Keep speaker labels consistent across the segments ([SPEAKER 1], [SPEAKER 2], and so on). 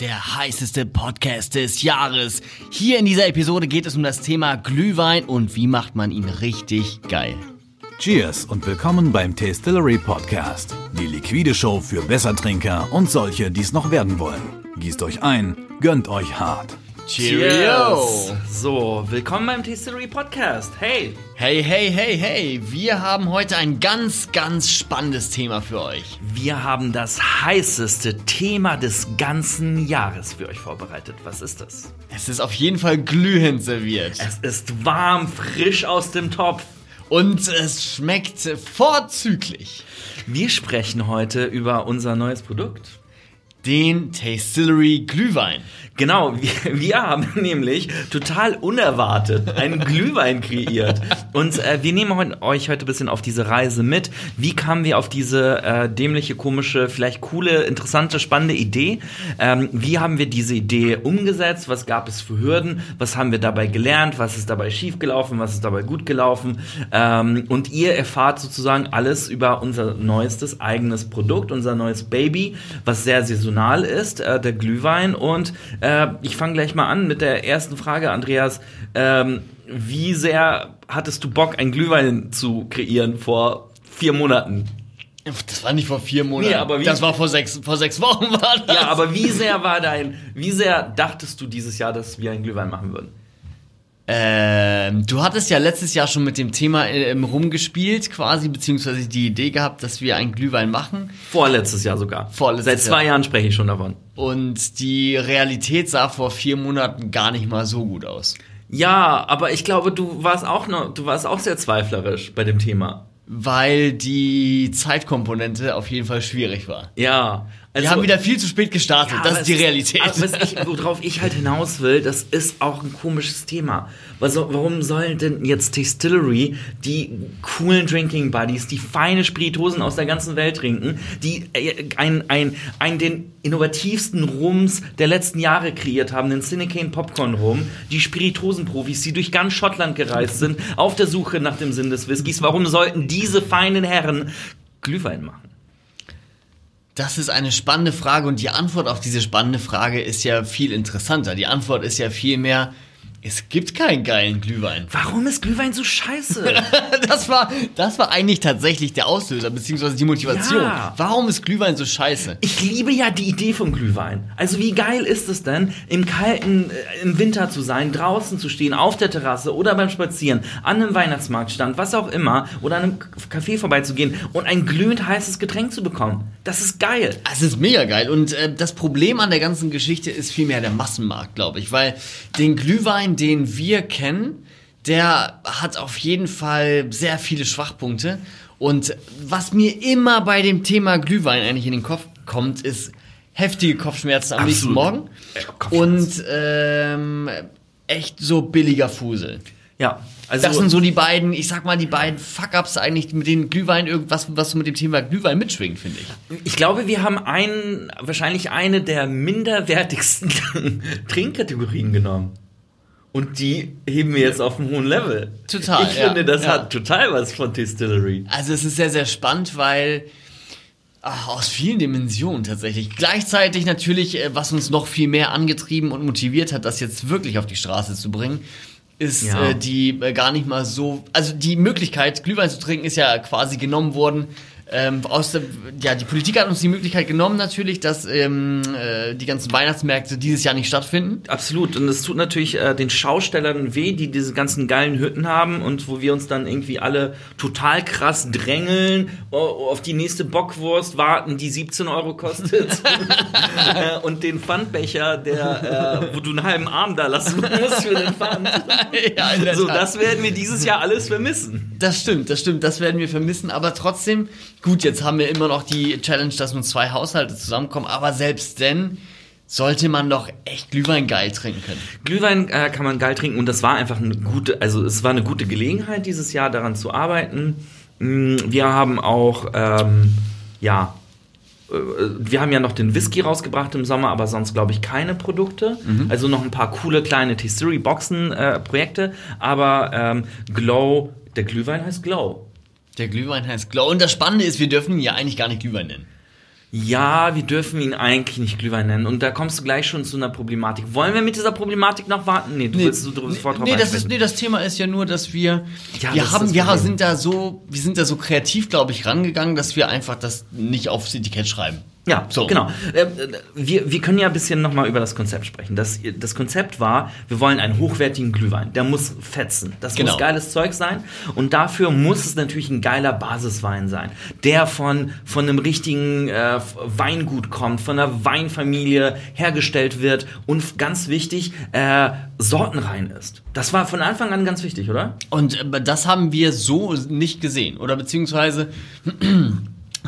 [SPEAKER 1] der heißeste Podcast des Jahres. Hier in dieser Episode geht es um das Thema Glühwein und wie macht man ihn richtig geil.
[SPEAKER 2] Cheers und willkommen beim Tastillery Podcast. Die liquide Show für Bessertrinker und solche, die es noch werden wollen. Gießt euch ein, gönnt euch hart.
[SPEAKER 1] Cheerio!
[SPEAKER 3] So, willkommen beim Tastillery Podcast. Hey!
[SPEAKER 1] Hey, hey, hey, hey! Wir haben heute ein ganz, ganz spannendes Thema für euch.
[SPEAKER 3] Wir haben das heißeste Thema des ganzen Jahres für euch vorbereitet. Was ist das?
[SPEAKER 1] Es ist auf jeden Fall glühend serviert.
[SPEAKER 3] Es ist warm, frisch aus dem Topf.
[SPEAKER 1] Und es schmeckt vorzüglich.
[SPEAKER 3] Wir sprechen heute über unser neues Produkt.
[SPEAKER 1] Den Tastillery Glühwein.
[SPEAKER 3] Genau, wir, wir haben nämlich total unerwartet einen Glühwein kreiert. Und äh, wir nehmen euch heute ein bisschen auf diese Reise mit. Wie kamen wir auf diese äh, dämliche, komische, vielleicht coole, interessante, spannende Idee? Ähm, wie haben wir diese Idee umgesetzt? Was gab es für Hürden? Was haben wir dabei gelernt? Was ist dabei schiefgelaufen? Was ist dabei gut gelaufen? Ähm, und ihr erfahrt sozusagen alles über unser neuestes eigenes Produkt, unser neues Baby, was sehr saisonal ist, äh, der Glühwein. Und äh, ich fange gleich mal an mit der ersten Frage, Andreas. Ähm, wie sehr hattest du Bock, einen Glühwein zu kreieren vor vier Monaten?
[SPEAKER 1] Das war nicht vor vier Monaten.
[SPEAKER 3] Nee, aber wie-
[SPEAKER 1] das war vor sechs, vor sechs Wochen war das.
[SPEAKER 3] Ja, aber wie sehr war dein, wie sehr dachtest du dieses Jahr, dass wir einen Glühwein machen würden?
[SPEAKER 1] Ähm, du hattest ja letztes Jahr schon mit dem Thema ähm, rumgespielt, quasi, beziehungsweise die Idee gehabt, dass wir einen Glühwein machen.
[SPEAKER 3] Vorletztes Jahr sogar.
[SPEAKER 1] Vorletztes
[SPEAKER 3] Seit zwei
[SPEAKER 1] Jahr.
[SPEAKER 3] Jahren spreche ich schon davon.
[SPEAKER 1] Und die Realität sah vor vier Monaten gar nicht mal so gut aus.
[SPEAKER 3] Ja, aber ich glaube, du warst auch noch, du warst auch sehr zweiflerisch bei dem Thema.
[SPEAKER 1] Weil die Zeitkomponente auf jeden Fall schwierig war.
[SPEAKER 3] Ja. Also,
[SPEAKER 1] Wir haben wieder viel zu spät gestartet,
[SPEAKER 3] Ja,
[SPEAKER 1] das ist die Realität.
[SPEAKER 3] was ich, worauf ich halt hinaus will, das ist auch ein komisches Thema. Also, warum sollen denn jetzt Distillery die coolen Drinking Buddies, die feine Spiritosen aus der ganzen Welt trinken, die äh, ein, ein, ein den innovativsten Rums der letzten Jahre kreiert haben, den Cinecane Popcorn Rum, die Spiritosenprofis, die durch ganz Schottland gereist sind, auf der Suche nach dem Sinn des Whiskys, warum sollten diese feinen Herren Glühwein machen?
[SPEAKER 1] Das ist eine spannende Frage und die Antwort auf diese spannende Frage ist ja viel interessanter. Die Antwort ist ja viel mehr, es gibt keinen geilen Glühwein.
[SPEAKER 3] Warum ist Glühwein so scheiße?
[SPEAKER 1] Das war, das war eigentlich tatsächlich der Auslöser, beziehungsweise die Motivation.
[SPEAKER 3] Ja.
[SPEAKER 1] Warum ist Glühwein so scheiße?
[SPEAKER 3] Ich liebe ja die Idee vom Glühwein. Also wie geil ist es denn, im kalten, äh, im Winter zu sein, draußen zu stehen, auf der Terrasse oder beim Spazieren, an einem Weihnachtsmarktstand, was auch immer, oder an einem Café vorbeizugehen und ein glühend heißes Getränk zu bekommen. Das ist geil.
[SPEAKER 1] Es ist mega geil. Und äh, das Problem an der ganzen Geschichte ist vielmehr der Massenmarkt, glaube ich. Weil den Glühwein, den wir kennen, der hat auf jeden Fall sehr viele Schwachpunkte. Und was mir immer bei dem Thema Glühwein eigentlich in den Kopf kommt, ist heftige Kopfschmerzen am nächsten
[SPEAKER 3] Absolut.
[SPEAKER 1] Morgen.
[SPEAKER 3] Ja, Kopfschmerzen.
[SPEAKER 1] Und ähm, echt so billiger Fusel.
[SPEAKER 3] Ja, also
[SPEAKER 1] Das sind so die beiden, ich sag mal, die beiden Fuck-Ups eigentlich mit den Glühwein, irgendwas, was mit dem Thema Glühwein mitschwingt, finde ich.
[SPEAKER 3] ich glaube, wir haben einen, wahrscheinlich eine der minderwertigsten Trinkkategorien genommen. Und die heben wir jetzt auf einem hohen Level.
[SPEAKER 1] Total,
[SPEAKER 3] Ich
[SPEAKER 1] ja,
[SPEAKER 3] finde, das
[SPEAKER 1] ja.
[SPEAKER 3] hat total was von Distillery.
[SPEAKER 1] Also es ist sehr, sehr spannend, weil ach, aus vielen Dimensionen tatsächlich. Gleichzeitig natürlich, äh, was uns noch viel mehr angetrieben und motiviert hat, das jetzt wirklich auf die Straße zu bringen, ist
[SPEAKER 3] Ja.
[SPEAKER 1] äh, die äh, gar nicht mal so. Also die Möglichkeit, Glühwein zu trinken, ist ja quasi genommen worden. Ähm, aus der, ja, die Politik hat uns die Möglichkeit genommen natürlich, dass ähm, äh, die ganzen Weihnachtsmärkte dieses Jahr nicht stattfinden.
[SPEAKER 3] Absolut. Und es tut natürlich äh, den Schaustellern weh, die diese ganzen geilen Hütten haben und wo wir uns dann irgendwie alle total krass drängeln, auf die nächste Bockwurst warten, die 17 Euro kostet. äh, und den Pfandbecher, der, äh, wo du einen halben Arm da lassen musst für den Pfand.
[SPEAKER 1] ja,
[SPEAKER 3] So, das werden wir dieses Jahr alles vermissen.
[SPEAKER 1] Das stimmt, das stimmt, das werden wir vermissen, aber trotzdem, gut, jetzt haben wir immer noch die Challenge, dass nur zwei Haushalte zusammenkommen, aber selbst denn sollte man doch echt Glühwein geil trinken können.
[SPEAKER 3] Glühwein äh, kann man geil trinken und das war einfach eine gute, also es war eine gute Gelegenheit dieses Jahr daran zu arbeiten. Mm, Wir haben auch, ähm, ja, äh, wir haben ja noch den Whisky rausgebracht im Sommer, aber sonst glaube ich keine Produkte. Also noch ein paar coole kleine Tisserie-Boxen-Projekte, aber ähm, Glow, der Glühwein heißt Glow.
[SPEAKER 1] Der Glühwein heißt Glow und das Spannende ist, wir dürfen ihn ja eigentlich gar nicht Glühwein nennen.
[SPEAKER 3] Ja, wir dürfen ihn eigentlich nicht Glühwein nennen. Und da kommst du gleich schon zu einer Problematik. Wollen wir mit dieser Problematik noch warten? Nee, du willst du sofort drauf
[SPEAKER 1] nee, das ist, nee, das Thema ist ja nur, dass wir,
[SPEAKER 3] Ja,
[SPEAKER 1] wir
[SPEAKER 3] das
[SPEAKER 1] haben, wir sind da so, wir sind da so kreativ, glaube ich, rangegangen, dass wir einfach das nicht aufs Etikett schreiben.
[SPEAKER 3] Ja,
[SPEAKER 1] So.
[SPEAKER 3] genau. Äh, Wir, wir können ja ein bisschen nochmal über das Konzept sprechen. Das, das Konzept war, wir wollen einen hochwertigen Glühwein. Der muss fetzen. Das
[SPEAKER 1] Genau.
[SPEAKER 3] muss geiles Zeug sein. Und dafür muss es natürlich ein geiler Basiswein sein, der von, von einem richtigen äh, Weingut kommt, von einer Weinfamilie hergestellt wird und ganz wichtig, äh, sortenrein ist. Das war von Anfang an ganz wichtig, oder?
[SPEAKER 1] Und äh, das haben wir so nicht gesehen. Oder beziehungsweise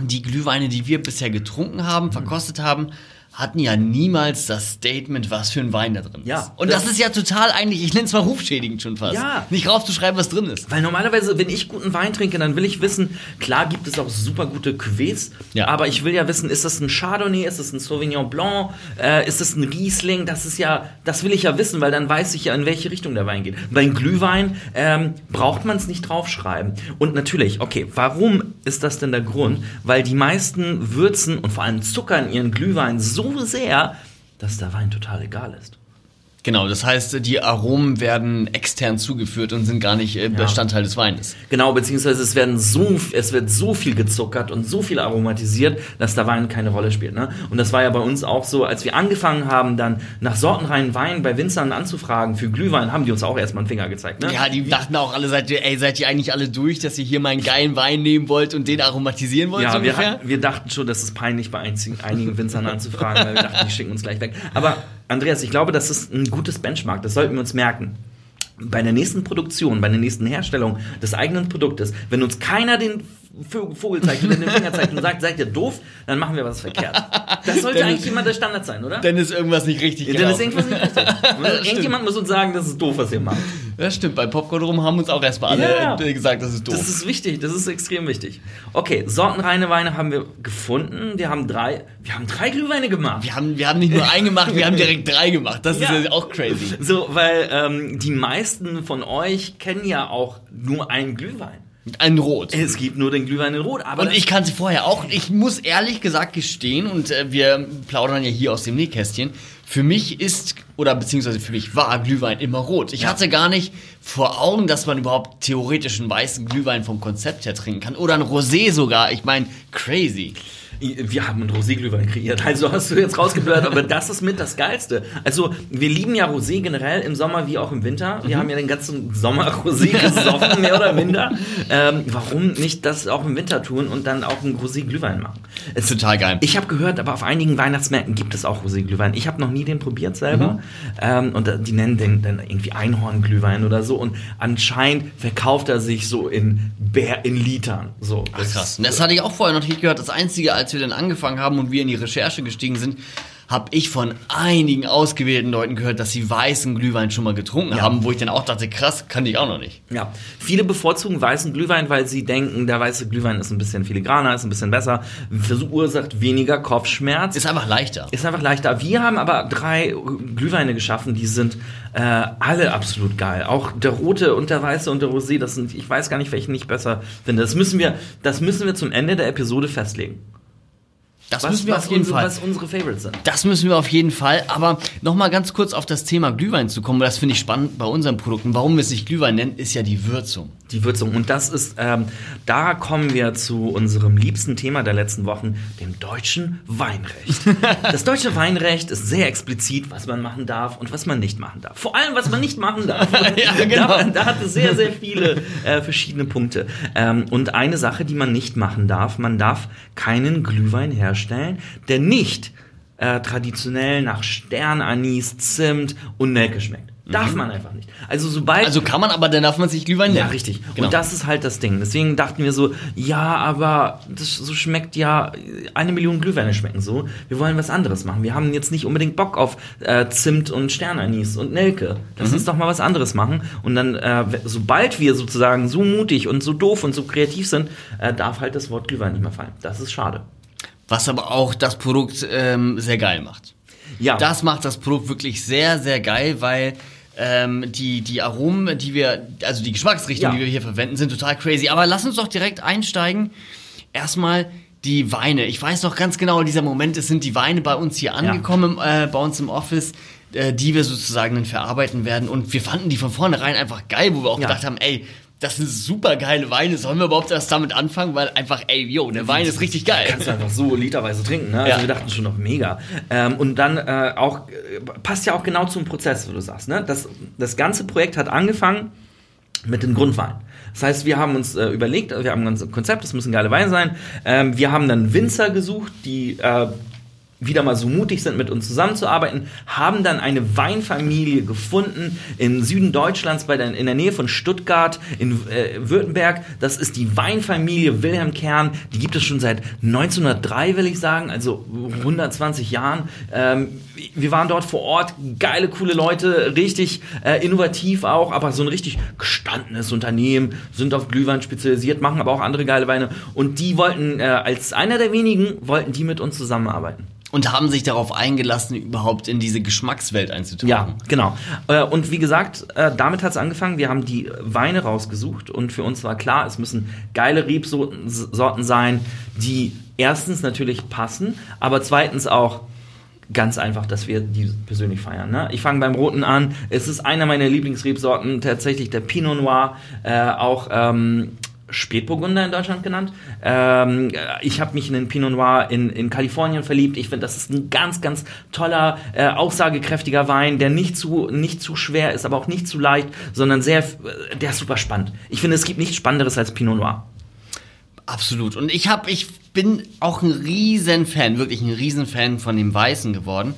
[SPEAKER 1] die Glühweine, die wir bisher getrunken haben, verkostet haben, hatten ja niemals das Statement, was für ein Wein da drin ist.
[SPEAKER 3] Ja.
[SPEAKER 1] Und das ist ja total eigentlich, ich nenne es mal rufschädigend schon fast.
[SPEAKER 3] Ja.
[SPEAKER 1] Nicht raufzuschreiben, was drin ist.
[SPEAKER 3] Weil normalerweise, wenn ich guten Wein trinke, dann will ich wissen, klar gibt es auch super gute Cuvées,
[SPEAKER 1] Ja.
[SPEAKER 3] aber ich will ja wissen, ist das ein Chardonnay, ist das ein Sauvignon Blanc, äh, ist das ein Riesling? Das ist ja, das will ich ja wissen, weil dann weiß ich ja, in welche Richtung der Wein geht. Beim Glühwein ähm, braucht man es nicht draufschreiben. Und natürlich, okay, warum ist das denn der Grund? Weil die meisten würzen und vor allem zuckern ihren Glühwein so sehr, dass der Wein total egal ist.
[SPEAKER 1] Genau, das heißt, die Aromen werden extern zugeführt und sind gar nicht äh, Bestandteil des Weines.
[SPEAKER 3] Genau, beziehungsweise es werden so, es wird so viel gezuckert und so viel aromatisiert, dass der Wein keine Rolle spielt. Ne? Und das war ja bei uns auch so, als wir angefangen haben, dann nach sortenreinen Wein bei Winzern anzufragen für Glühwein, haben die uns auch erstmal einen Finger gezeigt. Ne?
[SPEAKER 1] Ja, die dachten auch alle, seid ihr, ey, seid ihr eigentlich alle durch, dass ihr hier mal einen geilen Wein nehmen wollt und den aromatisieren wollt, so
[SPEAKER 3] Ja, wir,
[SPEAKER 1] ungefähr?
[SPEAKER 3] hatten- wir dachten schon, das ist peinlich bei einigen Winzern anzufragen, weil wir dachten, die schicken uns gleich weg. Aber Andreas, ich glaube, das ist ein gutes Benchmark, das sollten wir uns merken. Bei der nächsten Produktion, bei der nächsten Herstellung des eigenen Produktes, wenn uns keiner den Vö- Vogel zeigt oder den Finger zeigt und sagt, seid ihr doof, dann machen wir was verkehrt. Das sollte eigentlich immer der Standard sein, oder?
[SPEAKER 1] Dann ist irgendwas nicht richtig
[SPEAKER 3] Ja, dann ist irgendwas nicht richtig. Irgendjemand muss uns sagen, das ist doof, was ihr macht.
[SPEAKER 1] Das stimmt, bei Popcorn rum haben uns auch erstmal alle
[SPEAKER 3] Ja.
[SPEAKER 1] äh, gesagt, das ist doof.
[SPEAKER 3] Das ist wichtig, das ist extrem wichtig. Okay, sortenreine Weine haben wir gefunden. Wir haben drei, wir haben drei Glühweine gemacht.
[SPEAKER 1] wir, haben, wir haben nicht nur einen gemacht, wir haben direkt drei gemacht. Das
[SPEAKER 3] Ja.
[SPEAKER 1] ist ja auch crazy.
[SPEAKER 3] So, weil ähm, die meisten von euch kennen ja auch nur einen Glühwein.
[SPEAKER 1] Ein Rot.
[SPEAKER 3] Es gibt nur den Glühwein in Rot, aber
[SPEAKER 1] Und ich kannte vorher auch, ich muss ehrlich gesagt gestehen, und äh, wir plaudern ja hier aus dem Nähkästchen, für mich ist, oder beziehungsweise für mich war Glühwein immer rot. Ich hatte gar nicht vor Augen, dass man überhaupt theoretisch einen weißen Glühwein vom Konzept her trinken kann. Oder ein Rosé sogar. Ich meine, crazy.
[SPEAKER 3] Wir haben einen Rosé-Glühwein kreiert. Also hast du jetzt rausgeblurrt, aber das ist mit das Geilste. Also wir lieben ja Rosé generell im Sommer wie auch im Winter. Wir haben ja den ganzen Sommer Rosé gesoffen, mehr oder minder. Ähm, warum nicht das auch im Winter tun und dann auch einen Rosé-Glühwein machen? Es,
[SPEAKER 1] Total geil.
[SPEAKER 3] ich habe gehört, aber auf einigen Weihnachtsmärkten gibt es auch Rosé-Glühwein. Ich habe noch nie den probiert selber. Ähm, und da- die nennen den dann irgendwie Einhorn-Glühwein oder so. Und anscheinend verkauft er sich so in, Bär, in Litern. So,
[SPEAKER 1] Ach, krass. Das hatte ich auch vorher noch nicht gehört. Das Einzige, als wir dann angefangen haben und wir in die Recherche gestiegen sind, habe ich von einigen ausgewählten Leuten gehört, dass sie weißen Glühwein schon mal getrunken haben, wo ich dann auch dachte, krass, kannte ich auch noch nicht.
[SPEAKER 3] Ja, viele bevorzugen weißen Glühwein, weil sie denken, der weiße Glühwein ist ein bisschen filigraner, ist ein bisschen besser, verursacht weniger Kopfschmerz.
[SPEAKER 1] Ist einfach leichter.
[SPEAKER 3] Ist einfach leichter. Wir haben aber drei Glühweine geschaffen, die sind äh, alle absolut geil. Auch der rote und der weiße und der Rosé, das sind, ich weiß gar nicht, welchen ich besser finde. Das müssen wir, das müssen wir zum Ende der Episode festlegen.
[SPEAKER 1] Das
[SPEAKER 3] Was,
[SPEAKER 1] müssen wir auf jeden
[SPEAKER 3] unsere,
[SPEAKER 1] Fall.
[SPEAKER 3] was unsere Favorites sind.
[SPEAKER 1] Das müssen wir auf jeden Fall. Aber nochmal ganz kurz auf das Thema Glühwein zu kommen, weil das finde ich spannend bei unseren Produkten. Warum wir es nicht Glühwein nennen, ist ja die Würzung.
[SPEAKER 3] Die Würzung. Und das ist, ähm, da kommen wir zu unserem liebsten Thema der letzten Wochen, dem deutschen Weinrecht. Das deutsche Weinrecht ist sehr explizit, was man machen darf und was man nicht machen darf. Vor allem, was man nicht machen darf.
[SPEAKER 1] Ja, genau.
[SPEAKER 3] da, da hat es sehr, sehr viele äh, verschiedene Punkte. Ähm, und eine Sache, die man nicht machen darf, man darf keinen Glühwein herstellen, der nicht äh, traditionell nach Sternanis, Zimt und Nelke schmeckt. Darf man einfach nicht. Also sobald
[SPEAKER 1] Also kann man, aber dann darf man sich Glühwein nennen.
[SPEAKER 3] ja, richtig.
[SPEAKER 1] Genau.
[SPEAKER 3] Und das ist halt das Ding. Deswegen dachten wir so, ja, aber das so schmeckt ja, eine Million Glühweine schmecken so. Wir wollen was anderes machen. Wir haben jetzt nicht unbedingt Bock auf äh, Zimt und Sternanis und Nelke. Lass
[SPEAKER 1] Mhm.
[SPEAKER 3] uns doch mal was anderes machen. Und dann, äh, sobald wir sozusagen so mutig und so doof und so kreativ sind, äh, darf halt das Wort Glühwein nicht mehr fallen. Das ist schade.
[SPEAKER 1] Was aber auch das Produkt ähm, sehr geil macht.
[SPEAKER 3] Ja.
[SPEAKER 1] Das macht das Produkt wirklich sehr, sehr geil, weil ähm, die, die Aromen, die wir, also die Geschmacksrichtungen,
[SPEAKER 3] Ja.
[SPEAKER 1] die wir hier verwenden, sind total crazy. Aber lass uns doch direkt einsteigen. Erstmal die Weine. Ich weiß noch ganz genau, dieser Moment, es sind die Weine bei uns hier angekommen, äh, bei uns im Office, äh, die wir sozusagen dann verarbeiten werden. Und wir fanden die von vornherein einfach geil, wo wir auch
[SPEAKER 3] Ja.
[SPEAKER 1] gedacht haben, ey, das sind super geile Weine. Sollen wir überhaupt erst damit anfangen? Weil einfach, ey, yo, der Wein ist richtig geil.
[SPEAKER 3] Kannst du einfach so literweise trinken, ne? Also
[SPEAKER 1] Ja.
[SPEAKER 3] wir dachten schon noch mega. Ähm, und dann äh, auch, äh, passt ja auch genau zum Prozess, wo du sagst, ne? Das, das ganze Projekt hat angefangen mit dem Grundwein. Das heißt, wir haben uns äh, überlegt, wir haben ein ganzes Konzept, das müssen geile Weine sein. Ähm, wir haben dann Winzer gesucht, die äh, wieder mal so mutig sind, mit uns zusammenzuarbeiten, haben dann eine Weinfamilie gefunden im Süden Deutschlands, bei der, in der Nähe von Stuttgart, in äh, Württemberg. Das ist die Weinfamilie Wilhelm Kern. Die gibt es schon seit 1903, will ich sagen, also 120 Jahren. Ähm, wir waren dort vor Ort, geile, coole Leute, richtig äh, innovativ auch, aber so ein richtig gestandenes Unternehmen, sind auf Glühwein spezialisiert, machen aber auch andere geile Weine. Und die wollten, äh, als einer der wenigen, wollten die mit uns zusammenarbeiten.
[SPEAKER 1] Und haben sich darauf eingelassen, überhaupt in diese Geschmackswelt einzutauchen.
[SPEAKER 3] Ja, genau. Äh, Und wie gesagt, äh, damit hat es angefangen. Wir haben die Weine rausgesucht und für uns war klar, es müssen geile Rebsorten Sorten sein, die erstens natürlich passen, aber zweitens auch ganz einfach, dass wir die persönlich feiern. Ne? Ich fange beim Roten an. Es ist einer meiner Lieblingsrebsorten, tatsächlich der Pinot Noir, äh, auch ähm, Spätburgunder in Deutschland genannt. Ähm, ich habe mich in den Pinot Noir in, in Kalifornien verliebt. Ich finde, das ist ein ganz, ganz toller, äh, aussagekräftiger Wein, der nicht zu, nicht zu schwer ist, aber auch nicht zu leicht, sondern sehr, äh, der ist super spannend. Ich finde, es gibt nichts Spannenderes als Pinot Noir.
[SPEAKER 1] Absolut. Und ich habe, ich bin auch ein riesen Fan, wirklich ein riesen Fan von dem Weißen geworden,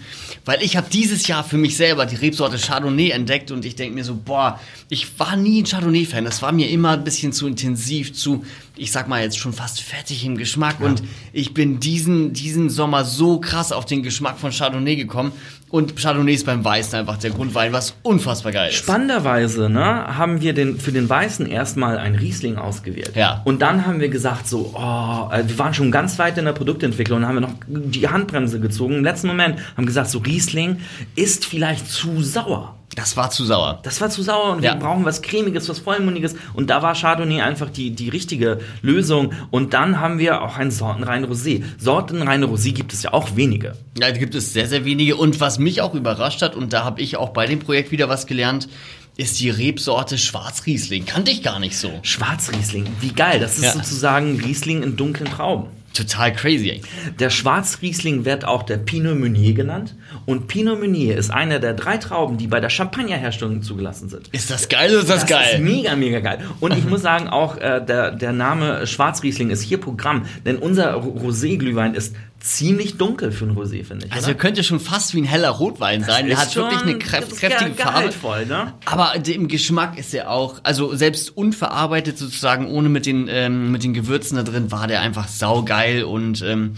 [SPEAKER 1] weil ich habe dieses Jahr für mich selber die Rebsorte Chardonnay entdeckt und ich denke mir so, boah, ich war nie ein Chardonnay-Fan. Das war mir immer ein bisschen zu intensiv, zu, ich sag mal jetzt schon fast fettig im Geschmack und ich bin diesen, diesen Sommer so krass auf den Geschmack von Chardonnay gekommen und Chardonnay ist beim Weißen einfach der Grundwein, was unfassbar geil ist.
[SPEAKER 3] Spannenderweise ne, haben wir den, für den Weißen erstmal ein Riesling ausgewählt.
[SPEAKER 1] Ja.
[SPEAKER 3] Und dann haben wir gesagt, so, oh, äh, wir waren schon ganz weit in der Produktentwicklung und haben wir noch die Handbremse gezogen. Im letzten Moment haben gesagt, so Riesling ist vielleicht zu sauer.
[SPEAKER 1] Das war zu sauer.
[SPEAKER 3] Das war zu sauer und
[SPEAKER 1] Ja.
[SPEAKER 3] wir brauchen was Cremiges, was Vollmundiges. Und da war Chardonnay einfach die, die richtige Lösung. Und dann haben wir auch ein sortenrein Rosé. Sortenreine Rosé gibt es ja auch wenige.
[SPEAKER 1] Ja, da gibt es sehr, sehr wenige. Und was mich auch überrascht hat, und da habe ich auch bei dem Projekt wieder was gelernt, ist die Rebsorte Schwarzriesling. Kannte ich gar nicht so.
[SPEAKER 3] Schwarzriesling, wie geil. Das ist
[SPEAKER 1] Ja.
[SPEAKER 3] sozusagen Riesling in dunklen Trauben.
[SPEAKER 1] Total crazy.
[SPEAKER 3] Der Schwarzriesling wird auch der Pinot Meunier genannt. Und Pinot Meunier ist einer der drei Trauben, die bei der Champagnerherstellung zugelassen sind.
[SPEAKER 1] Ist das geil oder ist das,
[SPEAKER 3] Das
[SPEAKER 1] geil?
[SPEAKER 3] ist mega, mega geil. Und ich muss sagen, auch äh, der, der Name Schwarzriesling ist hier Programm, denn unser Rosé-Glühwein ist ziemlich dunkel für ein Rosé, finde ich.
[SPEAKER 1] also
[SPEAKER 3] oder?
[SPEAKER 1] er könnte schon fast wie ein heller Rotwein sein. Der hat wirklich eine kräft, kräftige
[SPEAKER 3] ge-
[SPEAKER 1] Farbe.
[SPEAKER 3] gehaltvoll, ne?
[SPEAKER 1] Aber im Geschmack ist er auch, also selbst unverarbeitet sozusagen, ohne mit den, ähm, mit den Gewürzen da drin, war der einfach saugeil und ähm,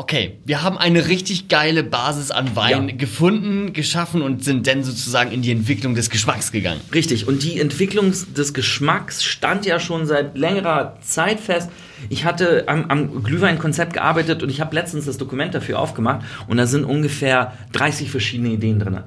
[SPEAKER 1] okay, wir haben eine richtig geile Basis an Wein
[SPEAKER 3] Ja.
[SPEAKER 1] gefunden, geschaffen und sind dann sozusagen in die Entwicklung des Geschmacks gegangen.
[SPEAKER 3] Richtig, und die Entwicklung des Geschmacks stand ja schon seit längerer Zeit fest. Ich hatte am, am Glühwein-Konzept gearbeitet und ich habe letztens das Dokument dafür aufgemacht und da sind ungefähr 30 verschiedene Ideen drin.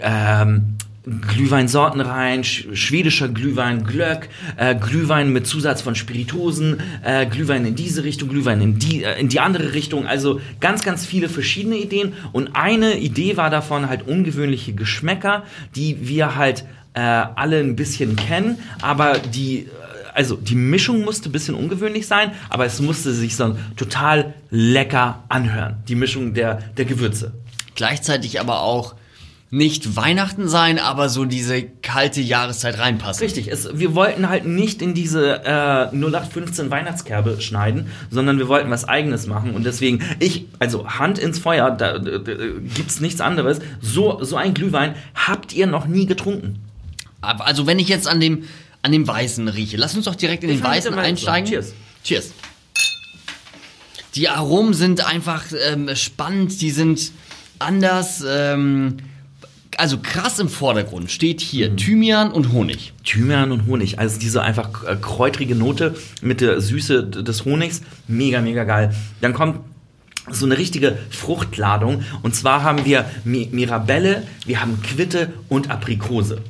[SPEAKER 3] Ähm, Glühweinsorten rein, sch schwedischer Glühwein, Glöck, äh, Glühwein mit Zusatz von Spirituosen, äh, Glühwein in diese Richtung, Glühwein in die, äh, in die andere Richtung. Also ganz, ganz viele verschiedene Ideen. Und eine Idee war davon halt ungewöhnliche Geschmäcker, die wir halt äh, alle ein bisschen kennen, aber die, äh, also die Mischung musste ein bisschen ungewöhnlich sein, aber es musste sich so total lecker anhören. Die Mischung der, der Gewürze.
[SPEAKER 1] Gleichzeitig aber auch nicht Weihnachten sein, aber so diese kalte Jahreszeit reinpassen.
[SPEAKER 3] Richtig, es, wir wollten halt nicht in diese äh, 0815 Weihnachtskerbe schneiden, sondern wir wollten was eigenes machen und deswegen, ich, also Hand ins Feuer, da, da, da gibt's nichts anderes. So, so ein Glühwein habt ihr noch nie getrunken.
[SPEAKER 1] Also wenn ich jetzt an dem, an dem Weißen rieche, lass uns doch direkt in den Weißen einsteigen.
[SPEAKER 3] Cheers.
[SPEAKER 1] Cheers. Die Aromen sind einfach ähm, spannend, die sind anders. Ähm, also krass im Vordergrund steht hier Thymian und Honig.
[SPEAKER 3] Thymian und Honig, also diese einfach äh, kräutrige Note mit der Süße des Honigs, mega, mega geil. Dann kommt so eine richtige Fruchtladung und zwar haben wir Mi Mirabelle, wir haben Quitte und Aprikose.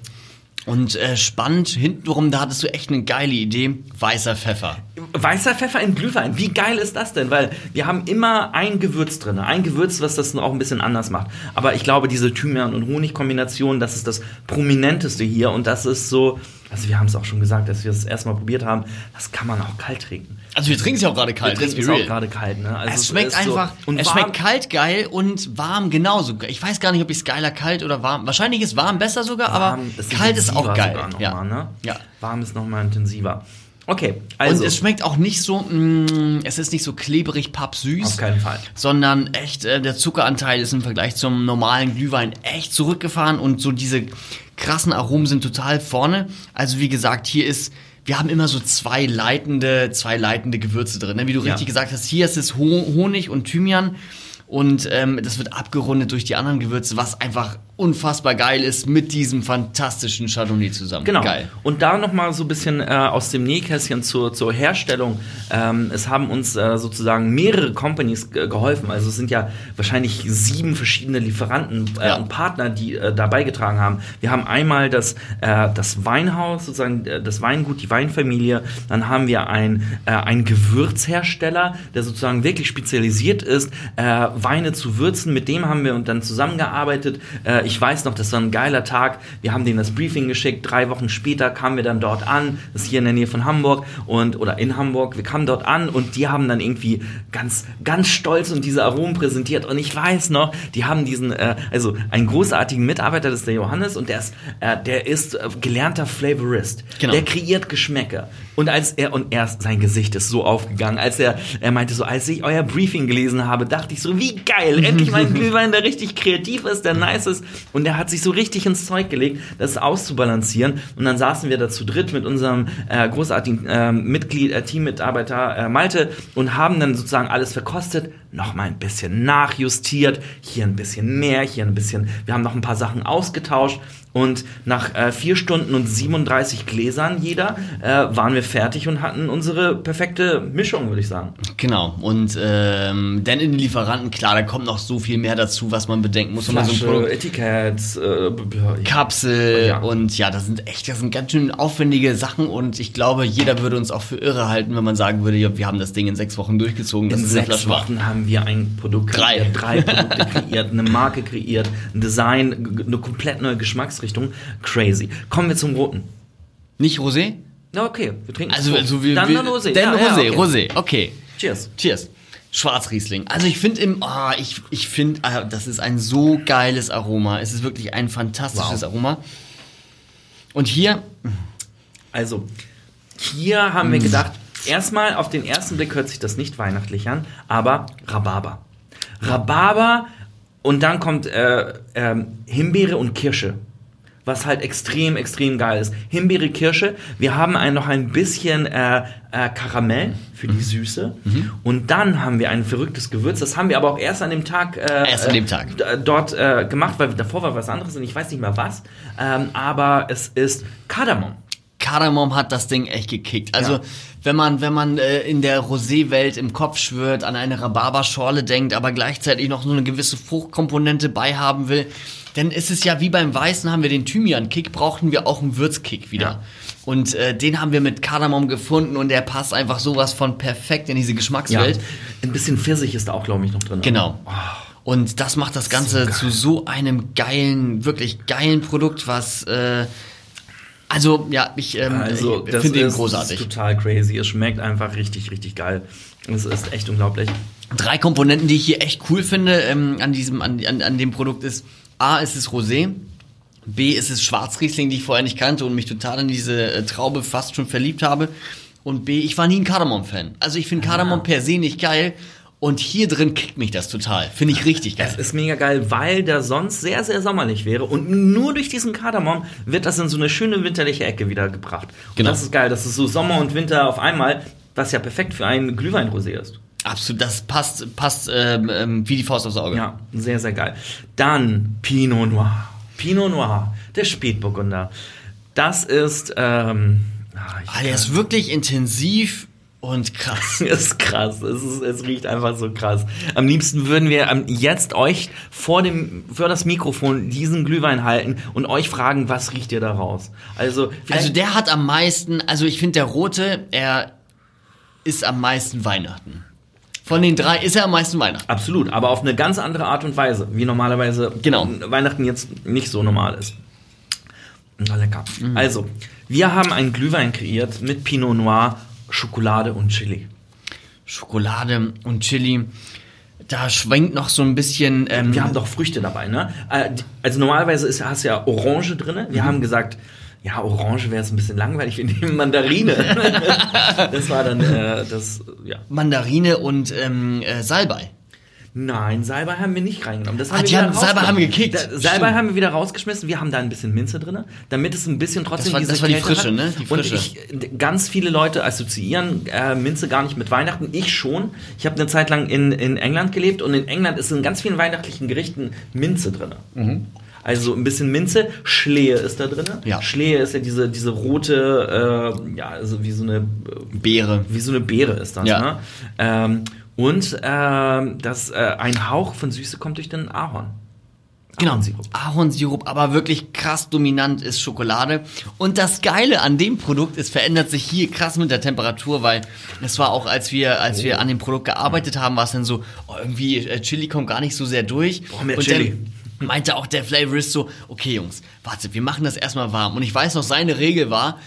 [SPEAKER 1] Und äh, spannend, hintenrum, da hattest du echt eine geile Idee. Weißer Pfeffer.
[SPEAKER 3] Weißer Pfeffer in Glühwein. Wie geil ist das denn? Weil wir haben immer ein Gewürz drin. Ein Gewürz, was das auch ein bisschen anders macht. Aber ich glaube, diese Thymian- und Honig-Kombination, das ist das Prominenteste hier. Und das ist so, also wir haben es auch schon gesagt, dass wir es erstmal probiert haben. Das kann man auch kalt trinken.
[SPEAKER 1] Also wir trinken es ja auch gerade kalt,
[SPEAKER 3] Wir trinken es auch gerade kalt, ne? Also
[SPEAKER 1] es schmeckt
[SPEAKER 3] so-
[SPEAKER 1] einfach,
[SPEAKER 3] und
[SPEAKER 1] es schmeckt kalt geil und warm genauso. Ich weiß gar nicht, ob ich es geiler kalt oder warm. Wahrscheinlich ist warm besser sogar, aber
[SPEAKER 3] warm ist
[SPEAKER 1] kalt ist auch geil. ja.
[SPEAKER 3] Mal, ne?
[SPEAKER 1] ja.
[SPEAKER 3] Warm ist nochmal intensiver. Okay, also
[SPEAKER 1] und es schmeckt auch nicht so, mh, es ist nicht so klebrig, pappsüß.
[SPEAKER 3] Auf keinen Fall.
[SPEAKER 1] Sondern echt, äh, der Zuckeranteil ist im Vergleich zum normalen Glühwein echt zurückgefahren und so diese krassen Aromen sind total vorne. Also wie gesagt, hier ist, wir haben immer so zwei leitende, zwei leitende Gewürze drin. Ne? Wie du
[SPEAKER 3] Ja.
[SPEAKER 1] richtig gesagt hast, hier ist es Ho Honig und Thymian. Und ähm, das wird abgerundet durch die anderen Gewürze, was einfach unfassbar geil ist mit diesem fantastischen Chardonnay zusammen.
[SPEAKER 3] Genau.
[SPEAKER 1] Geil.
[SPEAKER 3] Und da nochmal so ein bisschen äh, aus dem Nähkästchen zur, zur Herstellung. Ähm, es haben uns äh, sozusagen mehrere Companies ge- geholfen. Also es sind ja wahrscheinlich sieben verschiedene Lieferanten äh,
[SPEAKER 1] Ja.
[SPEAKER 3] und Partner, die äh, da beigetragen haben. Wir haben einmal das, äh, das Weinhaus, sozusagen äh, das Weingut, die Weinfamilie. Dann haben wir ein, äh, einen Gewürzhersteller, der sozusagen wirklich spezialisiert ist, äh, Weine zu würzen. Mit dem haben wir und dann zusammengearbeitet. Äh, ich weiß noch, das war ein geiler Tag. Wir haben denen das Briefing geschickt. Drei Wochen später kamen wir dann dort an. Das ist hier in der Nähe von Hamburg und oder in Hamburg. Wir kamen dort an und die haben dann irgendwie ganz, ganz stolz und diese Aromen präsentiert. Und ich weiß noch, die haben diesen, äh, also einen großartigen Mitarbeiter, das ist der Johannes, und der ist, äh, der ist äh, gelernter Flavorist.
[SPEAKER 1] Genau.
[SPEAKER 3] Der kreiert Geschmäcker. Und als er, und er, sein Gesicht ist so aufgegangen, als er, er meinte so, als ich euer Briefing gelesen habe, dachte ich so, wie geil, endlich mal ein Glühwein, der richtig kreativ ist, der nice ist. Und er hat sich so richtig ins Zeug gelegt, das auszubalancieren. Und dann saßen wir da zu dritt mit unserem äh, großartigen äh, Mitglied, äh, Teammitarbeiter äh, Malte und haben dann sozusagen alles verkostet, noch mal ein bisschen nachjustiert, hier ein bisschen mehr, hier ein bisschen, wir haben noch ein paar Sachen ausgetauscht. Und nach äh, vier Stunden und 37 Gläsern jeder äh, waren wir fertig und hatten unsere perfekte Mischung, würde ich sagen.
[SPEAKER 1] Genau. Und ähm, denn in den Lieferanten, klar, da kommt noch so viel mehr dazu, was man bedenken muss. man so Produkt
[SPEAKER 3] Etikett, äh,
[SPEAKER 1] Kapsel
[SPEAKER 3] Ja.
[SPEAKER 1] und ja, das sind echt, das sind ganz schön aufwendige Sachen und ich glaube, jeder würde uns auch für irre halten, wenn man sagen würde, ja, wir haben das Ding in sechs Wochen durchgezogen. Das
[SPEAKER 3] in sechs
[SPEAKER 1] Flasche.
[SPEAKER 3] Wochen haben wir ein Produkt
[SPEAKER 1] Drei.
[SPEAKER 3] kreiert, drei Produkte kreiert, eine Marke kreiert, ein Design, eine komplett neue Geschmacksrichtung. Crazy. Kommen wir zum Roten.
[SPEAKER 1] Nicht Rosé?
[SPEAKER 3] Ja, okay, wir trinken
[SPEAKER 1] Also, also wir,
[SPEAKER 3] Dann
[SPEAKER 1] wir,
[SPEAKER 3] Rosé.
[SPEAKER 1] Dann
[SPEAKER 3] Ja, ja,
[SPEAKER 1] Rosé,
[SPEAKER 3] okay.
[SPEAKER 1] Rosé, okay.
[SPEAKER 3] Cheers.
[SPEAKER 1] Cheers. Schwarzriesling. Also ich finde im, oh, ich, ich finde, ah, das ist ein so geiles Aroma. Es ist wirklich ein fantastisches
[SPEAKER 3] Wow.
[SPEAKER 1] Aroma. Und hier,
[SPEAKER 3] Also, hier haben wir gedacht, erstmal auf den ersten Blick hört sich das nicht weihnachtlich an, aber Rhabarber. Rhabarber und dann kommt äh, ähm, Himbeere und Kirsche. Was halt extrem, extrem geil ist. Himbeere, Kirsche. Wir haben ein, noch ein bisschen äh, äh, Karamell für die Süße. Und dann haben wir ein verrücktes Gewürz. Das haben wir aber auch erst an dem Tag, äh,
[SPEAKER 1] Erst an dem Tag.
[SPEAKER 3] dort äh, gemacht, weil davor war was anderes und ich weiß nicht mehr was. Ähm, aber es ist Kardamom.
[SPEAKER 1] Kardamom hat das Ding echt gekickt. Also,
[SPEAKER 3] Ja.
[SPEAKER 1] wenn man, wenn man äh, in der Rosé-Welt im Kopf schwört, an eine Rhabarberschorle denkt, aber gleichzeitig noch so eine gewisse Fruchtkomponente beihaben will, dann ist es ja wie beim Weißen haben wir den Thymian-Kick, brauchen wir auch einen Würzkick wieder.
[SPEAKER 3] Ja.
[SPEAKER 1] Und äh, den haben wir mit Kardamom gefunden und der passt einfach sowas von perfekt in diese Geschmackswelt.
[SPEAKER 3] Ein bisschen Pfirsich ist da auch, glaube ich, noch drin.
[SPEAKER 1] Genau. Und das macht das Ganze
[SPEAKER 3] geil.
[SPEAKER 1] zu so einem geilen, wirklich geilen Produkt, was äh, also ja, ich, ähm,
[SPEAKER 3] Also, das
[SPEAKER 1] finde ihn großartig.
[SPEAKER 3] ist total crazy. Es schmeckt einfach richtig, richtig geil. Es ist echt unglaublich.
[SPEAKER 1] Drei Komponenten, die ich hier echt cool finde ähm, an diesem, an, an, an dem Produkt ist, A ist es Rosé, B ist es Schwarzriesling, die ich vorher nicht kannte und mich total in diese äh, Traube fast schon verliebt habe. Und B, ich war nie ein Kardamom-Fan. Also ich finde Kardamom per se nicht geil. Und hier drin kickt mich das total. Finde ich richtig geil.
[SPEAKER 3] Es ist mega geil, weil der sonst sehr, sehr sommerlich wäre. Und nur durch diesen Kardamom wird das in so eine schöne winterliche Ecke wieder gebracht. Und
[SPEAKER 1] Genau.
[SPEAKER 3] das ist geil. Das ist so Sommer und Winter auf einmal, was ja perfekt für einen Glühweinrosé ist.
[SPEAKER 1] Absolut, das passt, passt ähm, ähm, wie die Faust aufs Auge.
[SPEAKER 3] Ja, sehr, sehr geil. Dann Pinot Noir. Pinot Noir, der Spätburgunder. Das ist, ähm, ah,
[SPEAKER 1] Ah, der ist wirklich intensiv und krass.
[SPEAKER 3] Das ist krass. Es, ist, es riecht einfach so krass. Am liebsten würden wir ähm, jetzt euch vor dem, vor das Mikrofon diesen Glühwein halten und euch fragen, was riecht ihr da raus? Also,
[SPEAKER 1] Also der hat am meisten, also ich finde der rote, er ist am meisten Weihnachten. Von den drei ist er am meisten Weihnachten.
[SPEAKER 3] Absolut, aber auf eine ganz andere Art und Weise, wie normalerweise
[SPEAKER 1] Genau.
[SPEAKER 3] Weihnachten jetzt nicht so normal ist. Na lecker.
[SPEAKER 1] Mhm.
[SPEAKER 3] Also, wir haben einen Glühwein kreiert mit Pinot Noir, Schokolade und Chili.
[SPEAKER 1] Schokolade und Chili. Da schwenkt noch so ein bisschen. Ähm,
[SPEAKER 3] Wir haben doch Früchte dabei, ne? Äh, Also normalerweise ist, hast du ja Orange drin. Wir haben gesagt, ja, Orange wäre jetzt ein bisschen langweilig, wir nehmen Mandarine. das war dann äh, das, ja.
[SPEAKER 1] Mandarine und ähm, äh, Salbei.
[SPEAKER 3] Nein, Salbei haben wir nicht reingenommen. Das
[SPEAKER 1] Ah, die
[SPEAKER 3] wieder
[SPEAKER 1] haben- Salbei haben wir gekickt.
[SPEAKER 3] Da, Salbei haben wir wieder rausgeschmissen. Wir haben da ein bisschen Minze drin, damit es ein bisschen trotzdem
[SPEAKER 1] Das war-
[SPEAKER 3] diese
[SPEAKER 1] das war die Frische,
[SPEAKER 3] hat.
[SPEAKER 1] ne? Die
[SPEAKER 3] Und
[SPEAKER 1] Frische.
[SPEAKER 3] ich, ganz viele Leute assoziieren äh, Minze gar nicht mit Weihnachten. Ich schon. Ich habe eine Zeit lang in, in England gelebt und in England ist in ganz vielen weihnachtlichen Gerichten Minze drin.
[SPEAKER 1] Mhm.
[SPEAKER 3] Also ein bisschen Minze, Schlehe ist da drin.
[SPEAKER 1] Ja.
[SPEAKER 3] Schlehe ist ja diese, diese rote, äh, ja, also wie so eine
[SPEAKER 1] Beere.
[SPEAKER 3] wie so eine Beere ist das,
[SPEAKER 1] Ja.
[SPEAKER 3] ne? Ähm, und ähm, das, äh, ein Hauch von Süße kommt durch den Ahorn.
[SPEAKER 1] Genau.
[SPEAKER 3] Ahornsirup.
[SPEAKER 1] Ahornsirup, aber wirklich krass dominant ist Schokolade. Und das Geile an dem Produkt, es verändert sich hier krass mit der Temperatur, weil es war auch, als wir, als wir an dem Produkt gearbeitet haben, war es dann so, oh, irgendwie äh, Chili kommt gar nicht so sehr durch.
[SPEAKER 3] Boah, mehr
[SPEAKER 1] Und
[SPEAKER 3] Chili.
[SPEAKER 1] dann meinte auch der Flavorist so, okay Jungs, warte, wir machen das erstmal warm. Und ich weiß noch, seine Regel war,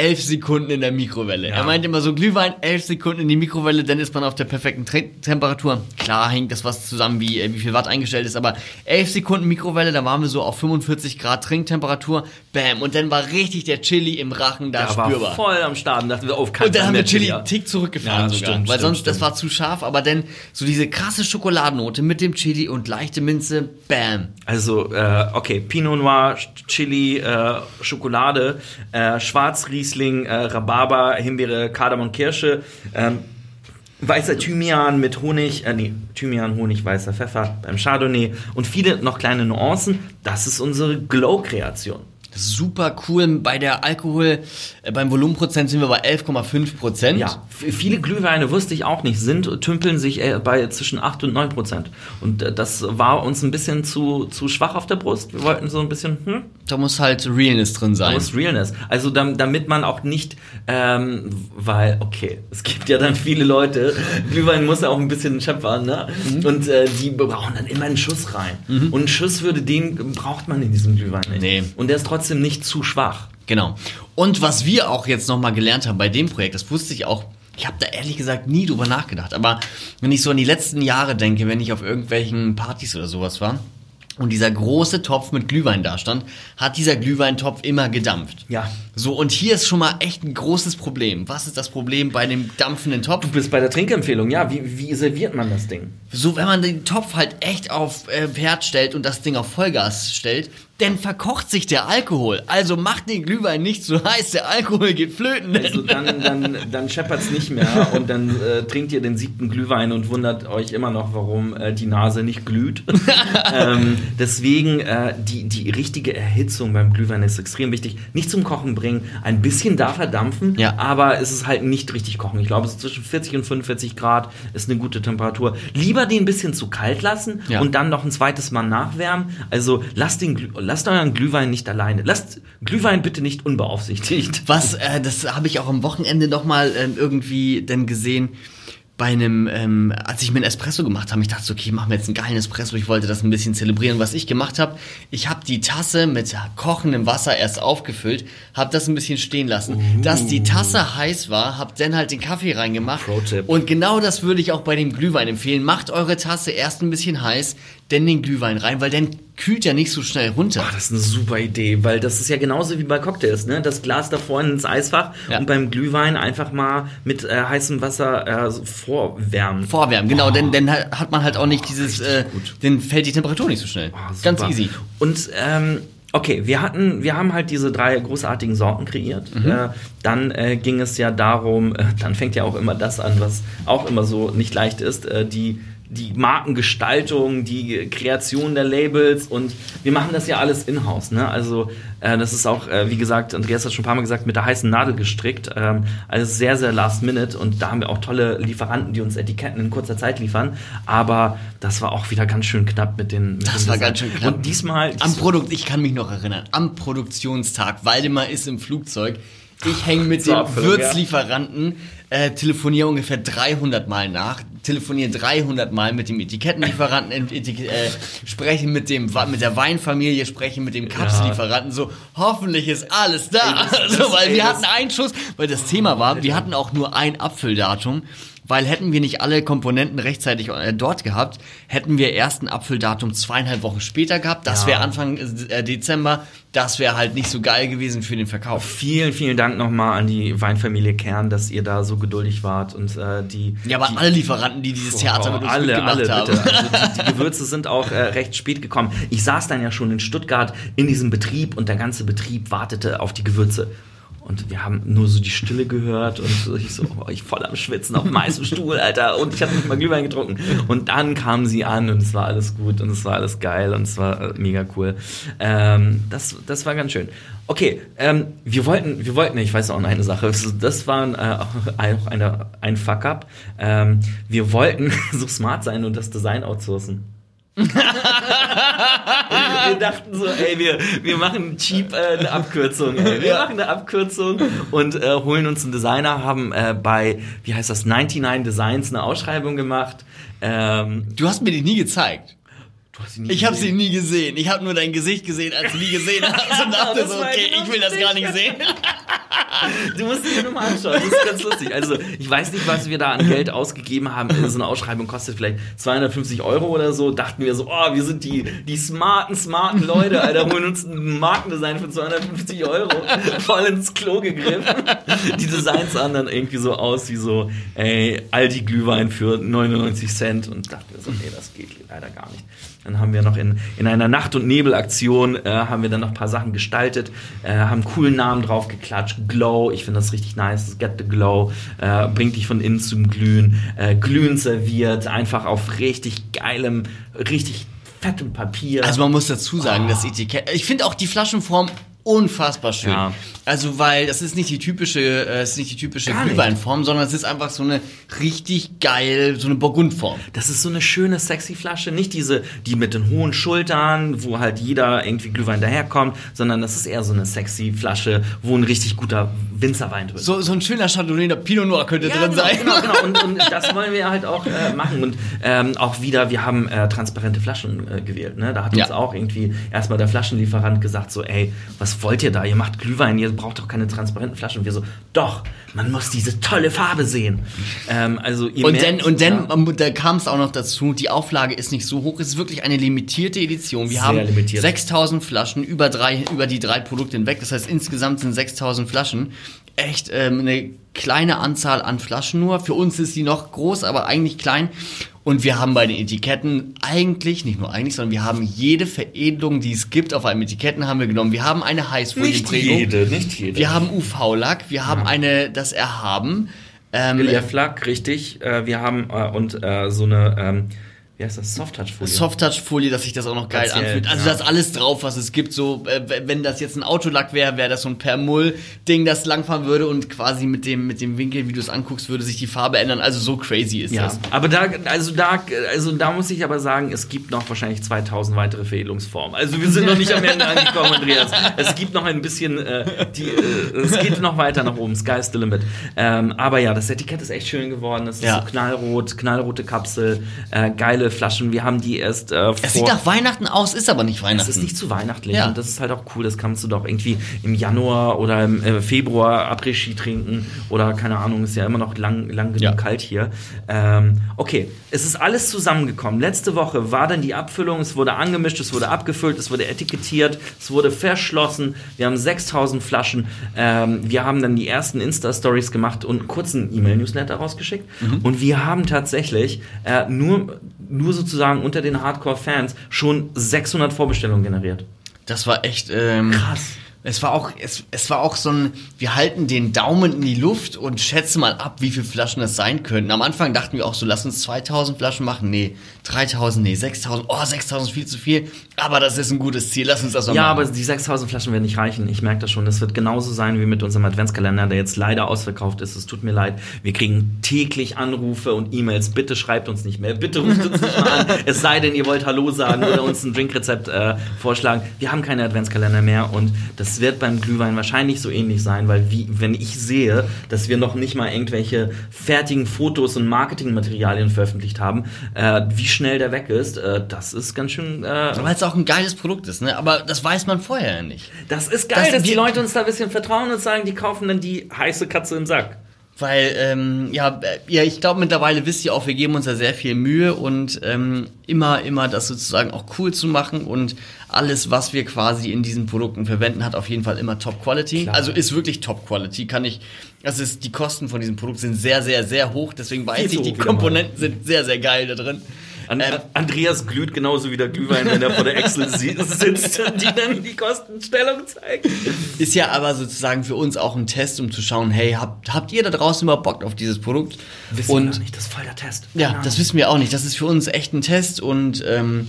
[SPEAKER 1] elf Sekunden in der Mikrowelle.
[SPEAKER 3] Ja.
[SPEAKER 1] Er meinte immer so, Glühwein, elf Sekunden in die Mikrowelle, dann ist man auf der perfekten Tre Temperatur. Klar hängt das was zusammen, wie, äh, wie viel Watt eingestellt ist, aber elf Sekunden Mikrowelle, da waren wir so auf 45 Grad Trinktemperatur, bam, und dann war richtig der Chili im Rachen da
[SPEAKER 3] war
[SPEAKER 1] spürbar.
[SPEAKER 3] voll am Start und dachte, wir, auf keinen
[SPEAKER 1] Und dann haben wir Chili
[SPEAKER 3] ja.
[SPEAKER 1] einen Tick zurückgefahren
[SPEAKER 3] Ja,
[SPEAKER 1] sogar,
[SPEAKER 3] stimmt,
[SPEAKER 1] weil
[SPEAKER 3] stimmt,
[SPEAKER 1] sonst das
[SPEAKER 3] stimmt.
[SPEAKER 1] war zu scharf, aber dann so diese krasse Schokoladennote mit dem Chili und leichte Minze, bam.
[SPEAKER 3] Also, äh, okay, Pinot Noir, Ch- Chili, äh, Schokolade, äh, Schwarzriesling, äh, Rhabarber, Himbeere, Kardamom, Kirsche, ähm, weißer Thymian mit Honig, äh, nee, Thymian, Honig, weißer Pfeffer beim Chardonnay und viele noch kleine Nuancen. Das ist unsere Glow-Kreation.
[SPEAKER 1] Super cool. Bei der Alkohol, äh, beim Volumenprozent sind wir bei 11,5 Prozent.
[SPEAKER 3] Ja, viele Glühweine, wusste ich auch nicht, sind, tümpeln sich äh, bei zwischen 8 und 9 Prozent. Und äh, das war uns ein bisschen zu, zu schwach auf der Brust. Wir wollten so ein bisschen, hm,
[SPEAKER 1] Da muss halt Realness drin sein.
[SPEAKER 3] Aus Realness. Also dam, damit man auch nicht, ähm, weil, okay, es gibt ja dann viele Leute, Glühwein muss ja auch ein bisschen scheppern, ne?
[SPEAKER 1] Mhm.
[SPEAKER 3] Und äh, die brauchen dann immer einen Schuss rein. Und einen Schuss würde, den braucht man in diesem Glühwein nicht.
[SPEAKER 1] Nee.
[SPEAKER 3] Und der ist trotzdem nicht zu schwach.
[SPEAKER 1] Genau. Und was wir auch jetzt nochmal gelernt haben bei dem Projekt, das wusste ich auch, ich habe da ehrlich gesagt nie drüber nachgedacht, aber wenn ich so an die letzten Jahre denke, wenn ich auf irgendwelchen Partys oder sowas war und dieser große Topf mit Glühwein da stand, hat dieser Glühweintopf immer gedampft.
[SPEAKER 3] Ja.
[SPEAKER 1] So, und hier ist schon mal echt ein großes Problem. Was ist das Problem bei dem dampfenden Topf?
[SPEAKER 3] Du bist bei der Trinkempfehlung, ja. Wie, wie serviert man das Ding?
[SPEAKER 1] So, wenn man den Topf halt echt auf äh, Herd stellt und das Ding auf Vollgas stellt, dann verkocht sich der Alkohol. Also macht den Glühwein nicht so heiß, der Alkohol geht flöten.
[SPEAKER 3] Also dann, dann, dann scheppert's nicht mehr und dann äh, trinkt ihr den siebten Glühwein und wundert euch immer noch, warum äh, die Nase nicht glüht. ähm, deswegen äh, die, die richtige Erhitzung beim Glühwein ist extrem wichtig. Nicht zum Kochen bringen, ein bisschen darf er dampfen,
[SPEAKER 1] Ja.
[SPEAKER 3] aber es ist halt nicht richtig kochen. Ich glaube, so zwischen 40 und 45 Grad ist eine gute Temperatur. Lieber den ein bisschen zu kalt lassen
[SPEAKER 1] Ja.
[SPEAKER 3] und dann noch ein zweites Mal nachwärmen. Also lasst, den, lasst euren Glühwein nicht alleine. Lasst Glühwein bitte nicht unbeaufsichtigt.
[SPEAKER 1] Was, äh, das habe ich auch am Wochenende nochmal ähm, irgendwie dann gesehen. Bei einem, ähm, als ich mir einen Espresso gemacht habe, ich dachte okay, ich mache mir jetzt einen geilen Espresso, ich wollte das ein bisschen zelebrieren. Was ich gemacht habe, ich habe die Tasse mit kochendem Wasser erst aufgefüllt, habe das ein bisschen stehen lassen. Dass die Tasse heiß war, habe dann halt den Kaffee reingemacht.
[SPEAKER 3] Pro-Tipp.
[SPEAKER 1] Und genau das würde ich auch bei dem Glühwein empfehlen. Macht eure Tasse erst ein bisschen heiß, dann den Glühwein rein, weil dann kühlt ja nicht so schnell runter.
[SPEAKER 3] Ah, das ist eine super Idee, weil das ist ja genauso wie bei Cocktails, ne? Das Glas da vorne ins Eisfach
[SPEAKER 1] Ja.
[SPEAKER 3] und beim Glühwein einfach mal mit äh, heißem Wasser äh, vorwärmen.
[SPEAKER 1] Vorwärmen, genau, denn dann hat man halt auch nicht dieses, äh, dann fällt die Temperatur nicht so schnell. Ganz easy.
[SPEAKER 3] Und ähm, okay, wir hatten, wir haben halt diese drei großartigen Sorten kreiert.
[SPEAKER 1] Mhm.
[SPEAKER 3] Äh, dann äh, ging es ja darum, äh, dann fängt ja auch immer das an, was auch immer so nicht leicht ist, äh, die die Markengestaltung, die Kreation der Labels und wir machen das ja alles in-house. Ne? Also äh, das ist auch, äh, wie gesagt, Andreas hat schon ein paar Mal gesagt, mit der heißen Nadel gestrickt. Ähm, also sehr, sehr last minute und da haben wir auch tolle Lieferanten, die uns Etiketten in kurzer Zeit liefern. Aber das war auch wieder ganz schön knapp mit den. Mit
[SPEAKER 1] Das war
[SPEAKER 3] Design.
[SPEAKER 1] ganz schön knapp.
[SPEAKER 3] Und diesmal.
[SPEAKER 1] Am Produkt, ich kann mich noch erinnern, am Produktionstag, Waldemar ist im Flugzeug. Ich hänge mit
[SPEAKER 3] Zur
[SPEAKER 1] dem Würzlieferanten, äh, telefoniere ungefähr 300 Mal nach, telefoniere 300 Mal mit dem Etikettenlieferanten, Etik äh, spreche mit, dem, mit der Weinfamilie, spreche mit dem Kapslieferanten, so, hoffentlich ist alles da.
[SPEAKER 3] Ey, das-
[SPEAKER 1] so, weil
[SPEAKER 3] ey,
[SPEAKER 1] wir hatten einen Schuss, weil das Thema war, wir hatten auch nur ein Abfülldatum. Weil hätten wir nicht alle Komponenten rechtzeitig äh, dort gehabt, hätten wir erst ein Abfülldatum zweieinhalb Wochen später gehabt. Das
[SPEAKER 3] Ja.
[SPEAKER 1] wäre Anfang äh, Dezember. Das wäre halt nicht so geil gewesen für den Verkauf.
[SPEAKER 3] Vielen, vielen Dank nochmal an die Weinfamilie Kern, dass ihr da so geduldig wart und äh, die.
[SPEAKER 1] Ja, aber
[SPEAKER 3] die,
[SPEAKER 1] alle Lieferanten, die dieses Theater mit uns
[SPEAKER 3] alle,
[SPEAKER 1] mitgemacht
[SPEAKER 3] alle,
[SPEAKER 1] haben.
[SPEAKER 3] bitte. Also die, die Gewürze sind auch äh, recht spät gekommen. Ich saß dann ja schon in Stuttgart in diesem Betrieb und der ganze Betrieb wartete auf die Gewürze. Und wir haben nur so die Stille gehört und ich so, oh, ich voll am Schwitzen auf dem heißen Stuhl, Alter. Und ich habe nicht mal Glühwein getrunken. Und dann kamen sie an und es war alles gut und es war alles geil und es war äh, mega cool. Ähm, das, das war ganz schön. Okay, ähm, wir wollten, wir wollten, ich weiß auch noch eine Sache, das war äh, auch eine, ein Fuck-up. Ähm, wir wollten so smart sein und das Design outsourcen. wir dachten so, ey, wir, wir machen cheap äh, eine Abkürzung. Ey. Wir machen eine Abkürzung und äh, holen uns einen Designer, haben äh, bei, wie heißt das, 99 Designs eine Ausschreibung gemacht. Ähm,
[SPEAKER 1] Du hast mir die nie gezeigt.
[SPEAKER 3] Sie nie
[SPEAKER 1] Ich habe sie nie gesehen. Ich habe nur dein Gesicht gesehen, als du die gesehen hast und dachte so, okay,
[SPEAKER 3] genau
[SPEAKER 1] ich will das gar nicht sehen.
[SPEAKER 3] Du musst dir nur mal anschauen, das ist ganz lustig. Also, ich weiß nicht, was wir da an Geld ausgegeben haben. So eine Ausschreibung kostet vielleicht 250 Euro oder so. Dachten wir so, oh, wir sind die, die smarten, smarten Leute, Alter, holen uns ein Markendesign für 250 Euro. Voll ins Klo gegriffen. Die Designs sahen dann irgendwie so aus wie so, ey, Aldi Glühwein für 99 Cent. Und dachten wir so, nee, das geht leider gar nicht. Dann haben wir noch in, in einer Nacht- und Nebelaktion äh, haben wir dann noch ein paar Sachen gestaltet, äh, haben coolen Namen drauf geklatscht. Glow, ich finde das richtig nice. Das Get the Glow, äh, bringt dich von innen zum Glühen. Äh, Glühen serviert, einfach auf richtig geilem, richtig fettem Papier.
[SPEAKER 1] Also man muss dazu sagen, das Etikett. Ich finde auch die Flaschenform unfassbar schön.
[SPEAKER 3] Ja.
[SPEAKER 1] Also weil das ist nicht die typische, äh, es ist nicht die typische. Glühweinform, sondern es ist einfach so eine richtig geil, so eine Burgundform.
[SPEAKER 3] Das ist so eine schöne, sexy Flasche. Nicht diese, die mit den hohen Schultern, wo halt jeder irgendwie Glühwein daherkommt, sondern das ist eher so eine sexy Flasche, wo ein richtig guter Winzerwein drin ist.
[SPEAKER 1] So, so ein schöner Chardonnay, der Pinot Noir könnte drin
[SPEAKER 3] genau,
[SPEAKER 1] sein.
[SPEAKER 3] Genau, genau. Und, und das wollen wir halt auch äh, machen. Und ähm, auch wieder, wir haben äh, transparente Flaschen äh, gewählt. Ne? Da hat uns
[SPEAKER 1] Ja.
[SPEAKER 3] auch irgendwie erstmal der Flaschenlieferant gesagt: so, ey, was wollt ihr da? Ihr macht Glühwein, ihr braucht doch keine transparenten Flaschen. Und wir so, doch, man muss diese tolle Farbe sehen. Ähm, also ihr
[SPEAKER 1] Und
[SPEAKER 3] merkt,
[SPEAKER 1] dann, und dann,
[SPEAKER 3] ja,
[SPEAKER 1] man- da kam es auch noch dazu, die Auflage ist nicht so hoch, es ist wirklich eine limitierte Edition. Wir haben
[SPEAKER 3] limitiert.
[SPEAKER 1] 6000 Flaschen über, drei, über die drei Produkte hinweg, das heißt insgesamt sind 6000 Flaschen. Echt ähm, eine kleine Anzahl an Flaschen nur. Für uns ist die noch groß, aber eigentlich klein. Und wir haben bei den Etiketten eigentlich, nicht nur eigentlich, sondern wir haben jede Veredelung, die es gibt auf einem Etiketten, haben wir genommen. Wir haben eine
[SPEAKER 3] nicht
[SPEAKER 1] Heißfolienprägung.
[SPEAKER 3] jede, nicht jede.
[SPEAKER 1] Wir haben UV-Lack, wir haben eine, das Erhaben. Ähm,
[SPEAKER 3] Relieflack, richtig. Äh, wir haben äh, und äh, so eine, ähm, wie heißt das, Soft-Touch-Folie.
[SPEAKER 1] Soft-Touch-Folie, dass sich das auch noch geil
[SPEAKER 3] Partiell,
[SPEAKER 1] anfühlt. Also
[SPEAKER 3] ja.
[SPEAKER 1] das alles drauf, was es gibt. So, äh, wenn das jetzt ein Autolack wäre, wäre das so ein Permull-Ding, das langfahren würde und quasi mit dem, mit dem Winkel, wie du es anguckst, würde sich die Farbe ändern. Also so crazy ist
[SPEAKER 3] Ja,
[SPEAKER 1] das.
[SPEAKER 3] aber da, also da, also da muss ich aber sagen, es gibt noch wahrscheinlich 2000 weitere Veredelungsformen. Also wir sind noch nicht am Ende angekommen, Andreas. Es gibt noch ein bisschen, äh, die, äh, es geht noch weiter nach oben. Sky's the limit. Ähm, aber ja, das Etikett ist echt schön geworden. Es ist
[SPEAKER 1] Ja.
[SPEAKER 3] so knallrot, knallrote Kapsel, äh, geile Flaschen. Wir haben die erst äh,
[SPEAKER 1] Es sieht nach Weihnachten aus, ist aber nicht
[SPEAKER 3] es
[SPEAKER 1] Weihnachten.
[SPEAKER 3] ist nicht zu weihnachtlich
[SPEAKER 1] Ja.
[SPEAKER 3] und das ist halt auch cool. Das kannst du doch irgendwie im Januar oder im äh, Februar Après-Ski trinken oder keine Ahnung, ist ja immer noch lang, lang genug
[SPEAKER 1] Ja.
[SPEAKER 3] kalt hier. Ähm, okay, es ist alles zusammengekommen. Letzte Woche war dann die Abfüllung, es wurde angemischt, es wurde abgefüllt, es wurde etikettiert, es wurde verschlossen. Wir haben 6000 Flaschen. Ähm, wir haben dann die ersten Insta-Stories gemacht und einen kurzen E-Mail-Newsletter rausgeschickt. Und wir haben tatsächlich äh, nur, nur sozusagen unter den Hardcore-Fans schon 600 Vorbestellungen generiert.
[SPEAKER 1] Das war echt ähm,
[SPEAKER 3] Krass.
[SPEAKER 1] Es war auch, es, es war auch so ein, wir halten den Daumen in die Luft und schätzen mal ab, wie viele Flaschen das sein könnten. Am Anfang dachten wir auch so, lass uns 2000 Flaschen machen. Nee, 3000, nee, 6000. Oh, 6000 viel zu viel. Aber das ist ein gutes Ziel. Lass uns das auch
[SPEAKER 3] Ja,
[SPEAKER 1] machen.
[SPEAKER 3] aber die 6000 Flaschen werden nicht reichen. Ich merke das schon. Das wird genauso sein wie mit unserem Adventskalender, der jetzt leider ausverkauft ist. Es tut mir leid. Wir kriegen täglich Anrufe und E-Mails. Bitte schreibt uns nicht mehr. Bitte ruft uns nicht mehr an. Es sei denn, ihr wollt Hallo sagen oder uns ein Drinkrezept äh, vorschlagen. Wir haben keine Adventskalender mehr und das wird beim Glühwein wahrscheinlich so ähnlich sein, weil wie, wenn ich sehe, dass wir noch nicht mal irgendwelche fertigen Fotos und Marketingmaterialien veröffentlicht haben, äh, wie schnell der weg ist, äh, das ist ganz schön. Äh,
[SPEAKER 1] Weil es auch ein geiles Produkt ist, ne? Aber das weiß man vorher ja nicht.
[SPEAKER 3] Das ist geil,
[SPEAKER 1] Das-
[SPEAKER 3] dass die Leute uns da ein bisschen vertrauen und sagen, die kaufen dann die heiße Katze im Sack.
[SPEAKER 1] Weil, ähm, ja, ja, ich glaube mittlerweile wisst ihr auch, wir geben uns da sehr viel Mühe und ähm, immer, immer das sozusagen auch cool zu machen und alles, was wir quasi in diesen Produkten verwenden, hat auf jeden Fall immer Top Quality.
[SPEAKER 3] Klar.
[SPEAKER 1] Also ist wirklich Top Quality, kann ich, das ist, die Kosten von diesem Produkt sind sehr, sehr, sehr hoch, deswegen weiß ich, die
[SPEAKER 3] wieder
[SPEAKER 1] Komponenten sind sehr, sehr geil da drin.
[SPEAKER 3] An,
[SPEAKER 1] Ähm,
[SPEAKER 3] Andreas glüht genauso wie der Glühwein, wenn er vor der Excel si- sitzt und die dann die Kostenstellung zeigt.
[SPEAKER 1] Ist ja aber sozusagen für uns auch ein Test, um zu schauen, hey, habt, habt ihr da draußen überhaupt Bock auf dieses Produkt?
[SPEAKER 3] Wissen wir noch nicht, das ist voll der Test.
[SPEAKER 1] Ja,
[SPEAKER 3] Keine
[SPEAKER 1] das
[SPEAKER 3] Ahnung.
[SPEAKER 1] wissen wir auch nicht. Das ist für uns echt ein Test und ähm,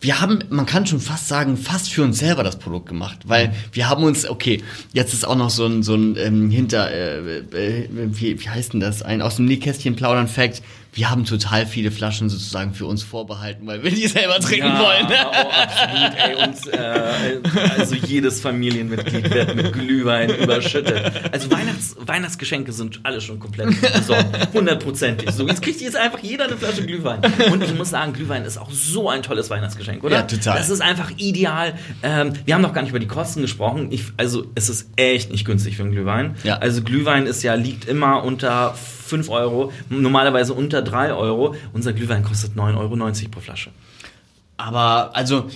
[SPEAKER 1] wir haben, man kann schon fast sagen, fast für uns selber das Produkt gemacht, weil wir haben uns, okay, jetzt ist auch noch so ein, so ein ähm, Hinter, äh, äh, wie, wie heißt denn das, ein aus dem Nähkästchen plaudern Fact, wir haben total viele Flaschen sozusagen für uns vorbehalten, weil wir die selber trinken
[SPEAKER 3] ja,
[SPEAKER 1] wollen.
[SPEAKER 3] Oh, absolut, ey. Und äh, also jedes Familienmitglied wird mit Glühwein überschüttet. Also Weihnachts Weihnachtsgeschenke sind alle schon komplett besorgt. Hundertprozentig. So, jetzt kriegt jetzt einfach jeder eine Flasche Glühwein. Und ich muss sagen, Glühwein ist auch so ein tolles Weihnachtsgeschenk, oder?
[SPEAKER 1] Ja, total.
[SPEAKER 3] Das ist einfach ideal. Ähm, wir haben noch gar nicht über die Kosten gesprochen. Ich, also es ist echt nicht günstig für einen Glühwein.
[SPEAKER 1] Ja.
[SPEAKER 3] Also Glühwein ist ja, liegt immer unter 5 Euro, normalerweise unter 3 Euro. Unser Glühwein kostet 9,90 Euro pro Flasche.
[SPEAKER 1] Aber also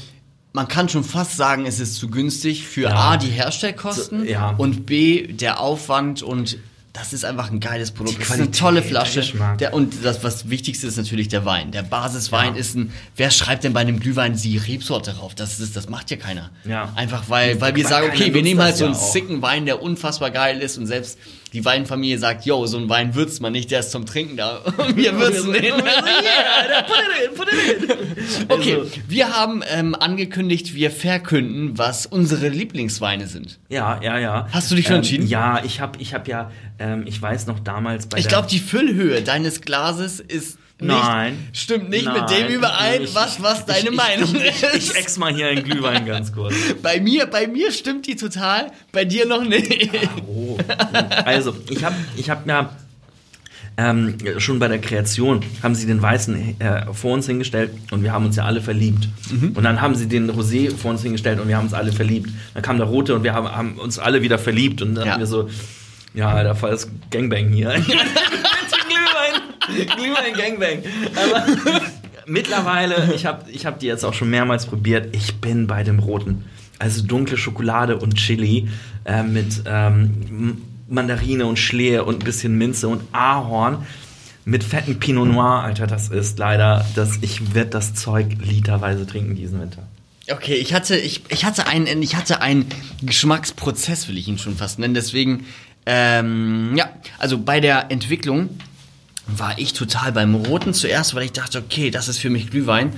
[SPEAKER 1] man kann schon fast sagen, es ist zu günstig für
[SPEAKER 3] Ja.
[SPEAKER 1] A, die Herstellkosten
[SPEAKER 3] So, ja.
[SPEAKER 1] und B, der Aufwand und das ist einfach ein geiles Produkt.
[SPEAKER 3] Die
[SPEAKER 1] Das ist eine
[SPEAKER 3] Qualität,
[SPEAKER 1] tolle Flasche. Der, und das, was Wichtigste ist natürlich der Wein. Der Basiswein
[SPEAKER 3] Ja.
[SPEAKER 1] ist ein, wer schreibt denn bei einem Glühwein die Rebsorte drauf? Das, ist, das macht ja keiner.
[SPEAKER 3] Ja.
[SPEAKER 1] Einfach weil, weil wir sagen, okay, wir nehmen halt so einen sicken Wein, der unfassbar geil ist und selbst die Weinfamilie sagt, yo, so ein Wein würzt man nicht, der ist zum Trinken da. Und wir würzen den. Okay, wir haben ähm, angekündigt, wir verkünden, was unsere Lieblingsweine sind.
[SPEAKER 3] Ja, ja, ja.
[SPEAKER 1] Hast du dich schon
[SPEAKER 3] ähm,
[SPEAKER 1] entschieden?
[SPEAKER 3] Ja, ich habe ich hab ja, ähm, ich weiß noch damals bei
[SPEAKER 1] Ich glaube, die Füllhöhe deines Glases ist nicht,
[SPEAKER 3] Nein.
[SPEAKER 1] stimmt nicht
[SPEAKER 3] Nein.
[SPEAKER 1] mit dem überein,
[SPEAKER 3] Ich-
[SPEAKER 1] was, was deine
[SPEAKER 3] ich,
[SPEAKER 1] Meinung
[SPEAKER 3] ich,
[SPEAKER 1] ist.
[SPEAKER 3] Ich ex mal hier einen Glühwein ganz kurz.
[SPEAKER 1] bei mir, bei mir stimmt die total, bei dir noch nicht.
[SPEAKER 3] Oh. Also, ich habe ich hab ja ähm, schon bei der Kreation haben sie den Weißen äh, vor uns hingestellt und wir haben uns ja alle verliebt.
[SPEAKER 1] Mhm.
[SPEAKER 3] Und dann haben sie den Rosé vor uns hingestellt und wir haben uns alle verliebt. Dann kam der Rote und wir haben, haben uns alle wieder verliebt und dann
[SPEAKER 1] Ja.
[SPEAKER 3] haben wir so, ja, da war das Gangbang hier. Glühwein, Glühwein Gangbang. Aber mittlerweile, ich habe ich hab die jetzt auch schon mehrmals probiert, ich bin bei dem Roten. Also dunkle Schokolade und Chili äh, mit ähm, Mandarine und Schlehe und ein bisschen Minze und Ahorn mit fetten Pinot Noir, Alter, das ist leider, das, ich werde das Zeug literweise trinken diesen Winter.
[SPEAKER 1] Okay, ich hatte, ich, ich hatte einen, ich hatte einen Geschmacksprozess, will ich ihn schon fast nennen. Deswegen, ähm, ja, also bei der Entwicklung war ich total beim Roten zuerst, weil ich dachte, okay, das ist für mich Glühwein.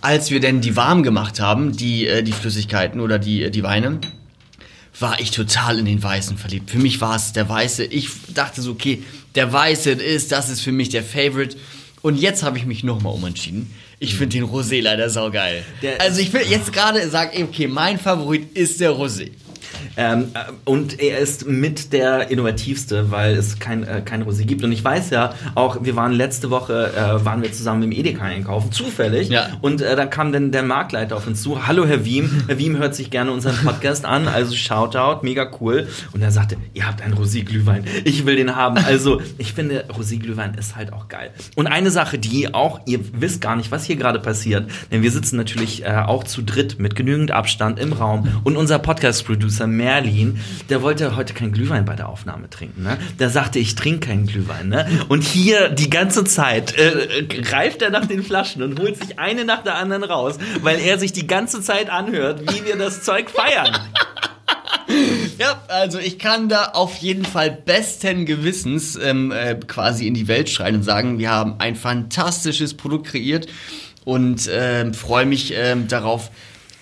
[SPEAKER 1] Als wir denn die warm gemacht haben, die, äh, die Flüssigkeiten oder die, die Weine, war ich total in den Weißen verliebt. Für mich war es der Weiße. Ich dachte so, okay, der Weiße ist, das ist für mich der Favorite. Und jetzt habe ich mich nochmal umentschieden. Ich finde den Rosé leider saugeil.
[SPEAKER 3] Der-
[SPEAKER 1] also ich will jetzt gerade sagen, okay, mein Favorit ist der Rosé.
[SPEAKER 3] Ähm, äh, und er ist mit der innovativste, weil es kein, äh, kein Rosé gibt. Und ich weiß ja auch, wir waren letzte Woche, äh, waren wir zusammen im Edeka einkaufen, zufällig.
[SPEAKER 1] Ja.
[SPEAKER 3] Und äh, dann kam dann der Marktleiter auf uns zu. Hallo Herr Wiem. Herr Wiem hört sich gerne unseren Podcast an, also Shoutout, mega cool. Und er sagte, ihr habt einen Rosé-Glühwein. Ich will den haben. Also ich finde, Rosé-Glühwein ist halt auch geil. Und eine Sache, die auch, ihr wisst gar nicht, was hier gerade passiert, denn wir sitzen natürlich äh, auch zu dritt mit genügend Abstand im Raum. Und unser Podcast-Producer Merlin, der wollte heute kein Glühwein bei der Aufnahme trinken. Ne? Der sagte, ich trinke keinen Glühwein. Ne? Und hier die ganze Zeit äh, greift er nach den Flaschen und holt sich eine nach der anderen raus, weil er sich die ganze Zeit anhört, wie wir das Zeug feiern.
[SPEAKER 1] Ja, also ich kann da auf jeden Fall besten Gewissens ähm, äh, quasi in die Welt schreien und sagen, wir haben ein fantastisches Produkt kreiert und ähm, freue mich ähm, darauf.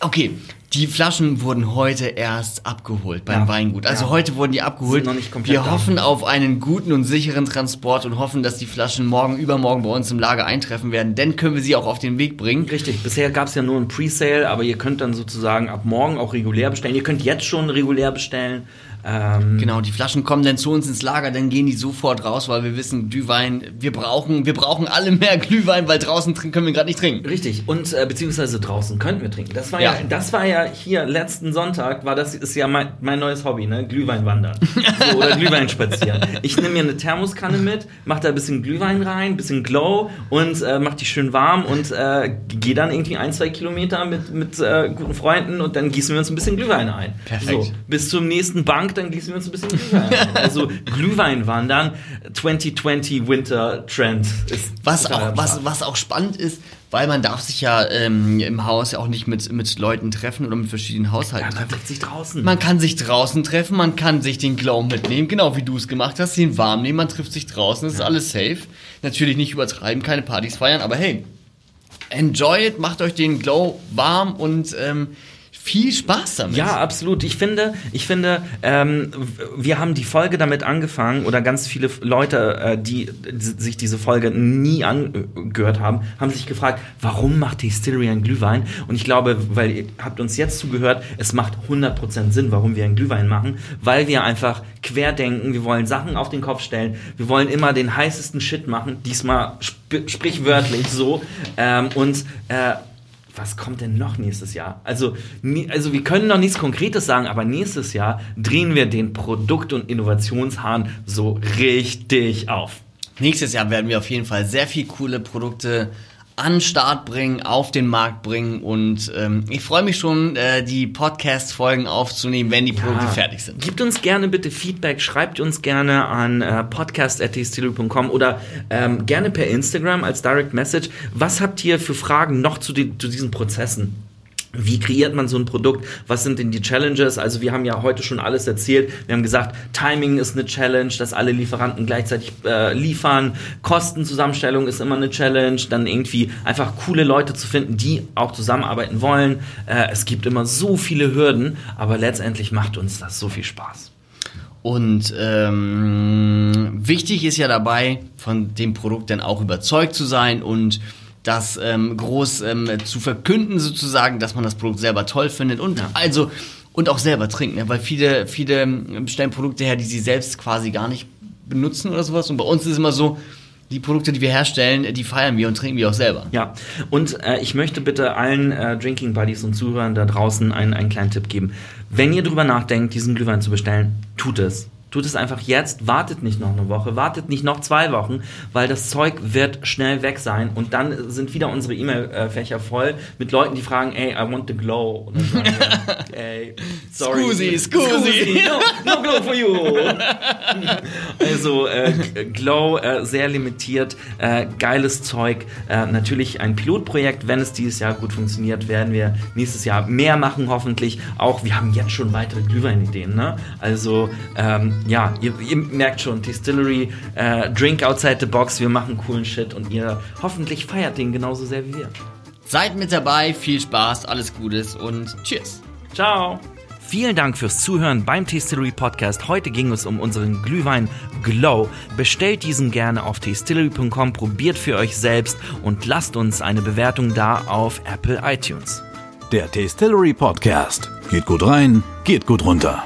[SPEAKER 1] Okay, die Flaschen wurden heute erst abgeholt beim
[SPEAKER 3] Ja.
[SPEAKER 1] Weingut. Also
[SPEAKER 3] Ja.
[SPEAKER 1] heute wurden die abgeholt. Wir
[SPEAKER 3] da.
[SPEAKER 1] hoffen auf einen guten und sicheren Transport und hoffen, dass die Flaschen morgen, übermorgen bei uns im Lager eintreffen werden. Dann können wir sie auch auf den Weg bringen.
[SPEAKER 3] Richtig, bisher gab es ja nur ein Presale, aber ihr könnt dann sozusagen ab morgen auch regulär bestellen. Ihr könnt jetzt schon regulär bestellen. Ähm,
[SPEAKER 1] Genau, die Flaschen kommen dann zu uns ins Lager, dann gehen die sofort raus, weil wir wissen, Glühwein, wir brauchen, wir brauchen alle mehr Glühwein, weil draußen trinken können wir gerade nicht trinken.
[SPEAKER 3] Richtig, und äh, beziehungsweise draußen könnten wir trinken. Das war ja.
[SPEAKER 1] Ja.
[SPEAKER 3] das war ja hier letzten Sonntag, war das ist ja mein, mein neues Hobby, ne? Glühwein wandern. So, oder Glühwein spazieren. Ich nehme mir eine Thermoskanne mit, mach da ein bisschen Glühwein rein, bisschen Glow und äh, mach die schön warm und äh, gehe dann irgendwie ein, zwei Kilometer mit, mit äh, guten Freunden und dann gießen wir uns ein bisschen Glühwein ein.
[SPEAKER 1] Perfekt.
[SPEAKER 3] So, bis zum nächsten Bank, dann gießen wir uns ein bisschen Glühwein ein. Also Glühwein wandern, 2020 Winter Trend ist
[SPEAKER 1] Was auch, was, was auch spannend ist, weil man darf sich ja ähm, im Haus ja auch nicht mit, mit Leuten treffen oder mit verschiedenen Haushalten
[SPEAKER 3] ja, man trifft sich draußen.
[SPEAKER 1] Man kann sich draußen treffen, man kann sich den Glow mitnehmen, genau wie du es gemacht hast, den warm nehmen, man trifft sich draußen, das ist alles safe. Natürlich nicht übertreiben, keine Partys feiern, aber hey, enjoy it, macht euch den Glow warm und ähm, viel Spaß damit.
[SPEAKER 3] Ja, absolut. Ich finde, ich finde, ähm, wir haben die Folge damit angefangen oder ganz viele Leute, äh, die sich diese Folge nie angehört haben, haben sich gefragt, warum macht einen Glühwein? Und ich glaube, weil ihr habt uns jetzt zugehört, es macht 100% Sinn, warum wir einen Glühwein machen, weil wir einfach querdenken, wir wollen Sachen auf den Kopf stellen, wir wollen immer den heißesten Shit machen, diesmal sp sprichwörtlich so ähm, und äh, was kommt denn noch nächstes Jahr? Also, also wir können noch nichts Konkretes sagen, aber nächstes Jahr drehen wir den Produkt- und Innovationshahn so richtig auf.
[SPEAKER 1] Nächstes Jahr werden wir auf jeden Fall sehr viel coole Produkte an den Start bringen, auf den Markt bringen und ähm, ich freue mich schon, äh, die Podcast-Folgen aufzunehmen, wenn die Produkte fertig sind.
[SPEAKER 3] Gebt uns gerne bitte Feedback, schreibt uns gerne an äh, podcast.distillery.com oder ähm, gerne per Instagram als Direct Message. Was habt ihr für Fragen noch zu, den, zu diesen Prozessen? Wie kreiert man so ein Produkt? Was sind denn die Challenges? Also wir haben ja heute schon alles erzählt. Wir haben gesagt, Timing ist eine Challenge, dass alle Lieferanten gleichzeitig äh, liefern. Kostenzusammenstellung ist immer eine Challenge. Dann irgendwie einfach coole Leute zu finden, die auch zusammenarbeiten wollen. Äh, es gibt immer so viele Hürden, aber letztendlich macht uns das so viel Spaß.
[SPEAKER 1] Und ähm, wichtig ist ja dabei, von dem Produkt dann auch überzeugt zu sein und das ähm, groß ähm, zu verkünden sozusagen, dass man das Produkt selber toll findet und also und auch selber trinken, ne? weil viele viele ähm, stellen Produkte her, die sie selbst quasi gar nicht benutzen oder sowas und bei uns ist es immer so, die Produkte, die wir herstellen, die feiern wir und trinken wir auch selber.
[SPEAKER 3] Ja, und äh, ich möchte bitte allen äh, Drinking Buddies und Zuhörern da draußen einen, einen kleinen Tipp geben. Wenn ihr drüber nachdenkt, diesen Glühwein zu bestellen, tut es. Tut es einfach jetzt, wartet nicht noch eine Woche, wartet nicht noch zwei Wochen, weil das Zeug wird schnell weg sein und dann sind wieder unsere E-Mail-Fächer voll mit Leuten, die fragen, ey, I want the glow. Und dann sagen wir, ey, sorry.
[SPEAKER 1] Scusi, scusi.
[SPEAKER 3] No, no glow for you. Also äh, Glow äh, sehr limitiert, äh, geiles Zeug. Äh, natürlich ein Pilotprojekt. Wenn es dieses Jahr gut funktioniert, werden wir nächstes Jahr mehr machen, hoffentlich. Auch wir haben jetzt schon weitere Glühweinideen. Ne? Also ähm, ja, ihr, ihr merkt schon, Distillery, äh, Drink outside the box. Wir machen coolen Shit und ihr hoffentlich feiert den genauso sehr wie wir.
[SPEAKER 1] Seid mit dabei, viel Spaß, alles Gutes und Cheers.
[SPEAKER 3] Ciao. Vielen Dank fürs Zuhören beim Distillery Podcast. Heute ging es um unseren Glühwein Glow. Bestellt diesen gerne auf distillery.com, probiert für euch selbst und lasst uns eine Bewertung da auf Apple iTunes.
[SPEAKER 2] Der Tastillery Podcast. Geht gut rein, geht gut runter.